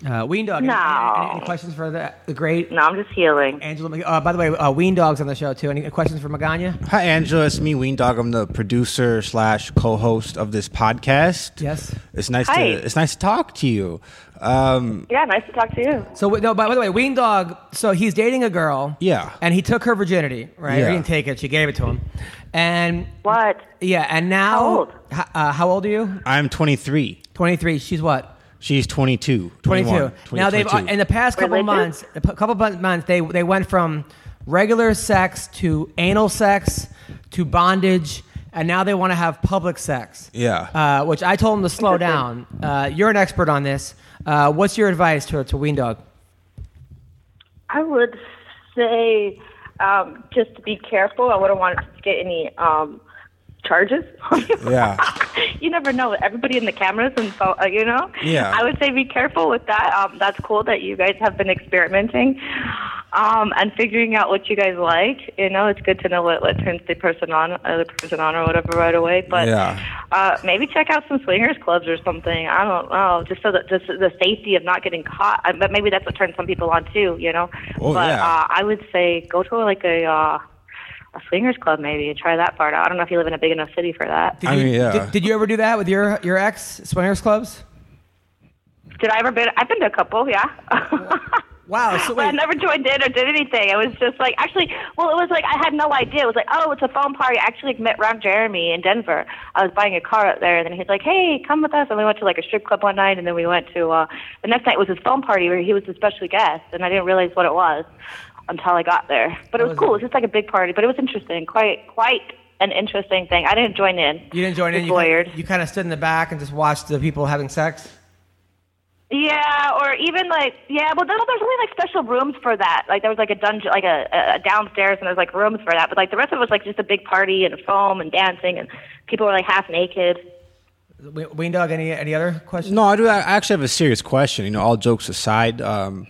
uh, Ween Dog? any- No. Any, any, questions for the, the great No, I'm just healing. Angela? Uh, by the way, uh, Ween Dog's on the show too. Any questions for Magana? Hi, Angela. It's me, Ween Dog. I'm the producer slash co-host of this podcast. Yes. It's nice Hi. to it's nice to talk to you. Um, Yeah, nice to talk to you. So wait, no, by the way, Ween Dog. So he's dating a girl. Yeah. And he took her virginity, right? Yeah. He didn't take it. She gave it to him. And What? yeah, and now How old? H- uh, how old are you? I'm 23. Twenty three. She's what? She's 22. 22. 21, now they've uh, 22. in the past couple Religious? months, a couple months they they went from regular sex to anal sex to bondage, and now they want to have public sex. Yeah. Uh, which I told them to slow down. Uh, you're an expert on this. Uh, what's your advice to to Ween Dog? I would say um, just to be careful. I wouldn't want to get any um, charges. Yeah. you never know. Everybody in the cameras and so uh, you know. Yeah. I would say be careful with that. Um, that's cool that you guys have been experimenting um, and figuring out what you guys like. You know, it's good to know what, what turns the person on, uh, the person on, or whatever right away. But Yeah. uh, maybe check out some swingers clubs or something. I don't know, just so that just the safety of not getting caught. But maybe that's what turns some people on too. You know. Oh, but yeah. uh, I would say go to like a. Uh, a swingers club, maybe, and try that part out. I don't know if you live in a big enough city for that. Did I you, mean, yeah. Did, did you ever do that with your your ex swingers clubs? Did I ever been? I've been to a couple, yeah. Wow. So but I never joined in or did anything. It was just like actually, well, it was like I had no idea. It was like, oh, it's a phone party. I actually met Ron Jeremy in Denver. I was buying a car out there, and then he's like, hey, come with us. And we went to like a strip club one night, and then we went to uh the next night was his phone party where he was a special guest, and I didn't realize what it was until I got there. But it was was cool. it? It was just like a big party, but it was interesting. Quite quite an interesting thing. I didn't join in. You didn't join in. You, Weird. kind- you kind of stood in the back and just watched the people having sex. Yeah, or even like yeah, well, there, there's only like special rooms for that. Like there was like a dungeon, like a, a downstairs, and there's like rooms for that. But like the rest of it was like just a big party and foam and dancing, and people were like half naked. We- Ween Dog. Any any other questions? No, I do. I actually have a serious question. You know, all jokes aside. Um,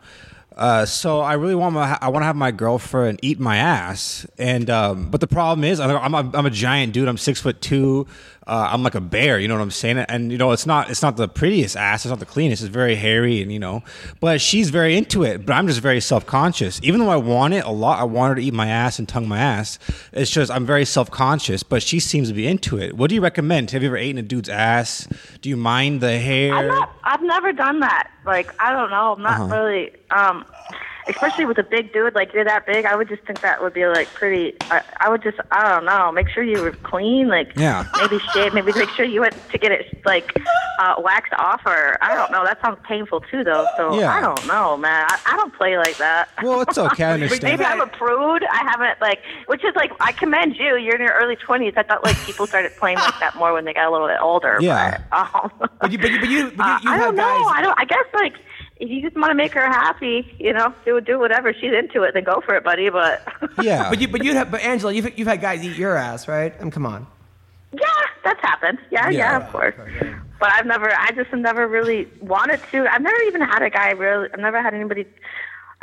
uh, so I really want my, I want to have my girlfriend eat my ass, and um, but the problem is I'm I'm a, I'm a giant dude. I'm six foot two. Uh, I'm like a bear. You know what I'm saying? And you know, it's not it's not the prettiest ass. It's not the cleanest. It's very hairy, and you know, but she's very into it. But I'm just very self conscious. Even though I want it a lot, I want her to eat my ass and tongue my ass. It's just I'm very self conscious. But she seems to be into it. What do you recommend? Have you ever eaten a dude's ass? Do you mind the hair? I'm not. I've never done that. Like I don't know. I'm not Uh-huh. really. Um, especially with a big dude like you're that big. I would just think that would be like pretty. I, I would just I don't know. Make sure you were clean. Like Yeah. maybe shave. Maybe make sure you went to get it like uh, waxed off or I don't know. That sounds painful too though. So Yeah. I don't know, man. I, I don't play like that. Well, it's okay. I understand. Maybe I'm a prude. I haven't like, which is like, I commend you. You're in your early 20s. I thought like people started playing like that more when they got a little bit older. Yeah. But, um, But you, but you, but you, but you, you I don't know. guys. I don't. I guess like if you just want to make her happy, you know, do do whatever she's into it. Then go for it, buddy. But yeah. But you, but you have, but Angela, you've, you've had guys eat your ass, right? Um, come on. yeah, that's happened. Yeah, yeah, Yeah. of course. But I've never. I just have never really wanted to. I've never even had a guy really. I've never had anybody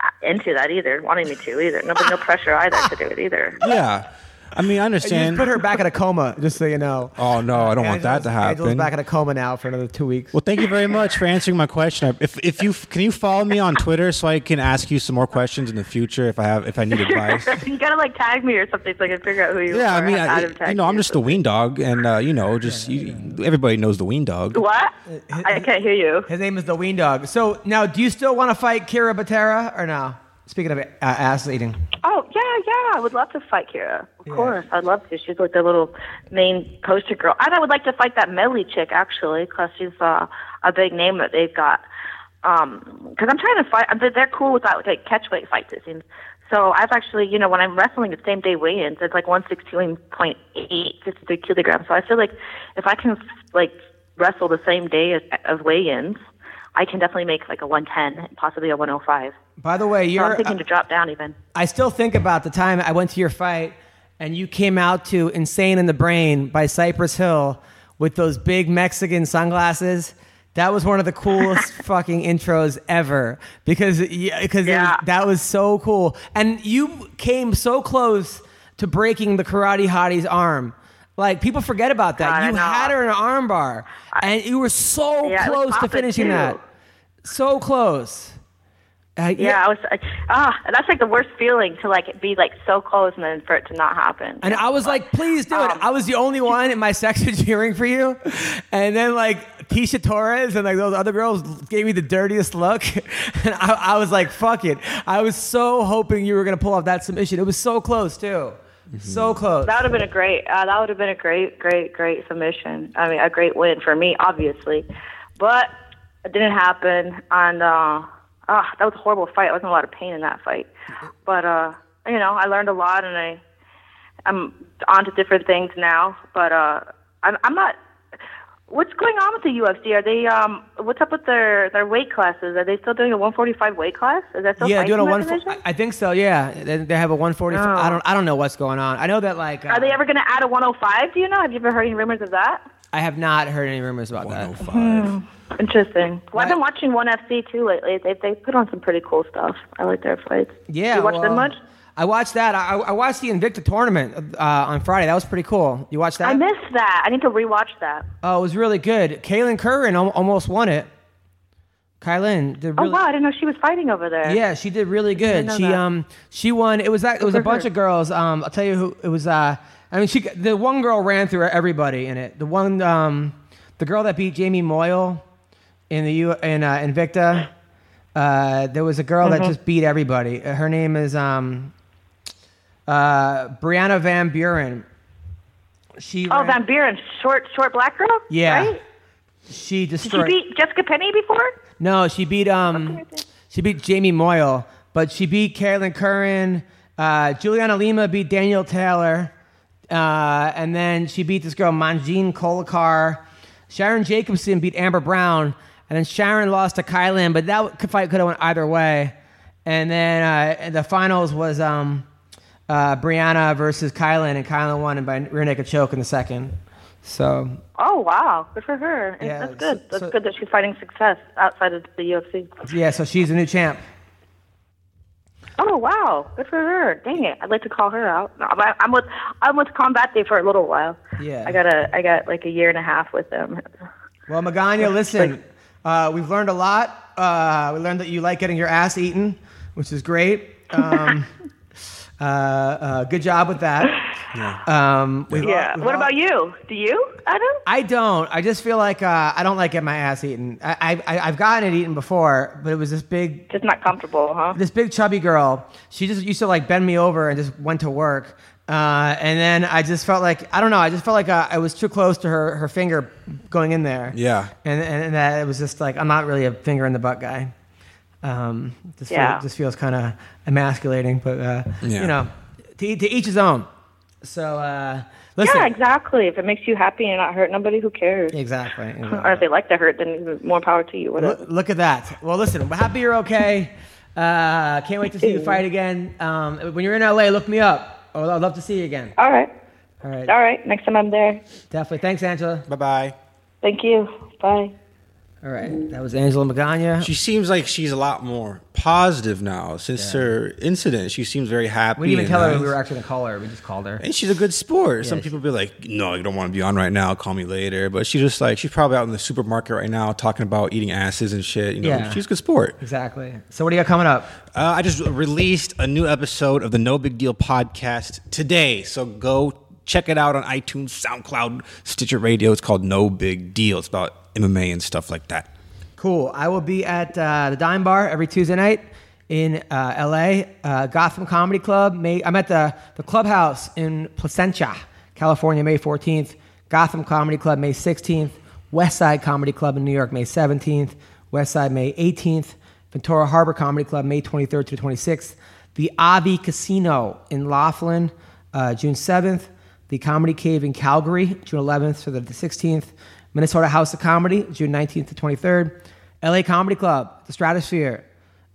uh, into that either, wanting me to either. No, but no pressure either to do it either. yeah. I mean, I understand. just put her back in a coma, just so you know. Oh no, I don't want that to happen. Angela's back in a coma now for another two weeks. Well, thank you very much for answering my question. If if you can you follow me on Twitter so I can ask you some more questions in the future if I have if I need advice. you gotta like tag me or something so I can figure out who you Yeah, are. I mean, Have I, Adam you know, I'm just the ween dog, and uh, you know, just you, everybody knows the ween dog. something. What? I can't hear you. His name is the Ween Dog. So now, do you still want to fight Kira Batara or no? Speaking of uh, ass eating. Oh yeah, yeah. I would love to fight Kira. Of course, I'd love to. She's like the little main poster girl, and I would like to fight that Millie chick actually, because she's uh, a big name that they've got. Um, because I'm trying to fight. They're, cool with that like catchweight fights. It seems. So I've actually, you know, when I'm wrestling at same day weigh-ins, it's like 116.8, 53 kilograms. So I feel like if I can like wrestle the same day as, as weigh-ins, I can definitely make like a 110, possibly a 105. By the way, you're. I'm thinking uh, to drop down even. I still think about the time I went to your fight and you came out to Insane in the Brain by Cypress Hill with those big Mexican sunglasses. That was one of the coolest fucking intros ever because yeah, because Yeah. that was so cool. And you came so close to breaking the karate hottie's arm. Like people forget about that. God, you had her in an armbar, and you were so Yeah, close to finishing too. that. So close. Uh, Yeah, I was like, ah, that's like the worst feeling to like be like so close and then for it to not happen. And I was like, please do it. Um, I was the only one in my section cheering for you. And then like Tecia Torres and like those other girls gave me the dirtiest look. And I, I was like, fuck it. I was so hoping you were going to pull off that submission. It was so close too. So close. that would have been a great. Uh, that would have been a great, great, great submission. I mean, a great win for me, obviously, but it didn't happen. And uh, ah, that was a horrible fight. I wasn't a lot of pain in that fight, but uh, you know, I learned a lot, and I, I'm on to different things now. But uh, I'm, I'm not. What's going on with the UFC? Are they um? What's up with their their weight classes? Are they still doing a 145 weight class? Is that still yeah, doing a in one. that division? I think so. Yeah, they, they have a 145. Oh. I don't. I don't know what's going on. I know that like. Uh, Are they ever going to add a 105? Do you know? Have you ever heard any rumors of that? I have not heard any rumors about that. 105. Interesting. Well, I've been watching ONE FC too lately. They they put on some pretty cool stuff. I like their fights. Yeah, You watch well, them much? I watched that. I, I watched the Invicta tournament uh, on Friday. That was pretty cool. You watched that? I missed that. I need to rewatch that. Oh, it was really good. Kailin Curran al- almost won it. Kylan did Oh wow, I didn't know she was fighting over there. Yeah, she did really good. She that. um she won. It was that it was a bunch her. of girls. Um, I'll tell you who it was. Uh, I mean, she the one girl ran through everybody in it. The one um the girl that beat Jamie Moyle in the U in uh, Invicta. Uh, there was a girl Mm-hmm. that just beat everybody. Her name is um uh Brianna Van Buren. She Oh, ran- Van Buren, short short black girl. Yeah. Right? she Did she beat Jessica Penne before? No, she beat um, she beat Jamie Moyle, but she beat Carolyn Curran. Uh, Juliana Lima beat Danielle Taylor, uh, and then she beat this girl Manjit Kolekar. Sharon Jacobson beat Amber Brown, and then Sharon lost to Kylan, but that fight could have went either way. And then uh, the finals was um, uh, Brianna versus Kylan, and Kylan won and by rear naked choke in the second. So Oh wow, good for her. Yeah, That's good. That's so- good that she's finding success outside of the UFC. yeah, so she's a new champ. Oh wow, good for her. Dang it, I'd like to call her out. No, I'm, with I'm with Combate for a little while. Yeah. I got a I got like a year and a half with them. Well, Magana, listen, uh, we've learned a lot. Uh, we learned that you like getting your ass eaten, which is great. Um, Uh, uh, good job with that. Um, we've all- Yeah. we've What all- about you? Do you, Adam? I don't. I just feel like uh, I don't like getting my ass eaten. I, I I've gotten it eaten before, but it was this big Just not comfortable, huh? this big chubby girl. She just used to like bend me over and just went to work. Uh, and then I just felt like I don't know. I just felt like uh, I was too close to her her finger going in there. Yeah. And and, and that it was just like I'm not really a finger in the butt guy. Um, just Yeah. feel, just feels kind of emasculating, but uh, Yeah. you know, to, to each his own. So uh, listen. Yeah, exactly. If it makes you happy and not hurt nobody, who cares? Exactly. Or if they like to hurt, then more power to you. Whatever. Look, look at that. Well, listen, we're happy you're okay. Uh, can't wait to see you fight again. Um, when you're in LA, look me up. Oh, I'd love to see you again. All right. All right. All right. Next time I'm there. Definitely. Thanks, Angela. Bye bye. Thank you. Bye. All right. That was Angela Magana. She seems like she's a lot more positive now since her incident. She seems very happy. We didn't even and tell her we were actually going to call her. We just called her. And she's a good sport. Some Yeah, people be like, "No, you don't want to be on right now. Call me later." But she's just like, she's probably out in the supermarket right now talking about eating asses and shit. You know, Yeah. she's a good sport. Exactly. So, what do you got coming up? Uh, I just released a new episode of the No Big Deal podcast today. So go check it out on iTunes, SoundCloud, Stitcher Radio. It's called No Big Deal. It's about MMA and stuff like that. Cool. I will be at uh, the Dime Bar every Tuesday night in uh, LA, uh, Gotham Comedy Club. May, I'm at the, the Clubhouse in Placentia, California, May 14th. Gotham Comedy Club, May 16th. West Side Comedy Club in New York, May 17th. West Side, May 18th. Ventura Harbor Comedy Club, May 23rd to 26th. The Avi Casino in Laughlin, uh, June 7th. The Comedy Cave in Calgary, June 11th to the 16th. Minnesota House of Comedy, June 19th to 23rd. LA Comedy Club, The Stratosphere,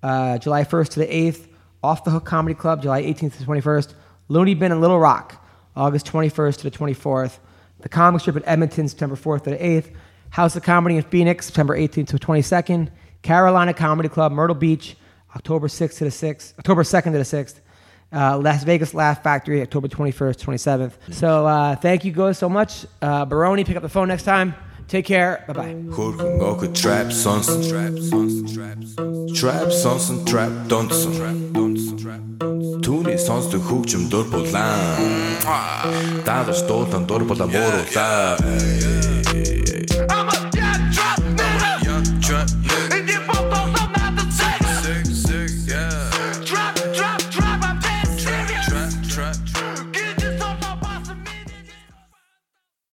uh, July 1st to the 8th. Off the Hook Comedy Club, July 18th to 21st. Looney Bin in Little Rock, August 21st to the 24th. The Comic Strip in Edmonton, September 4th to the 8th. House of Comedy in Phoenix, September 18th to the 22nd. Carolina Comedy Club, Myrtle Beach, October 6th to the 6th, October 2nd to the 6th. Uh, Las Vegas Laugh Factory, October 21st, 27th. So uh, thank you guys so much. Uh, Baroni, pick up the phone next time. Take care. Bye bye. Hurken ook het trap sonsen trap sonsen trap trap sonsen trap dansen Toen is ons de hoekje door Poland Daar is dood en door op de morgen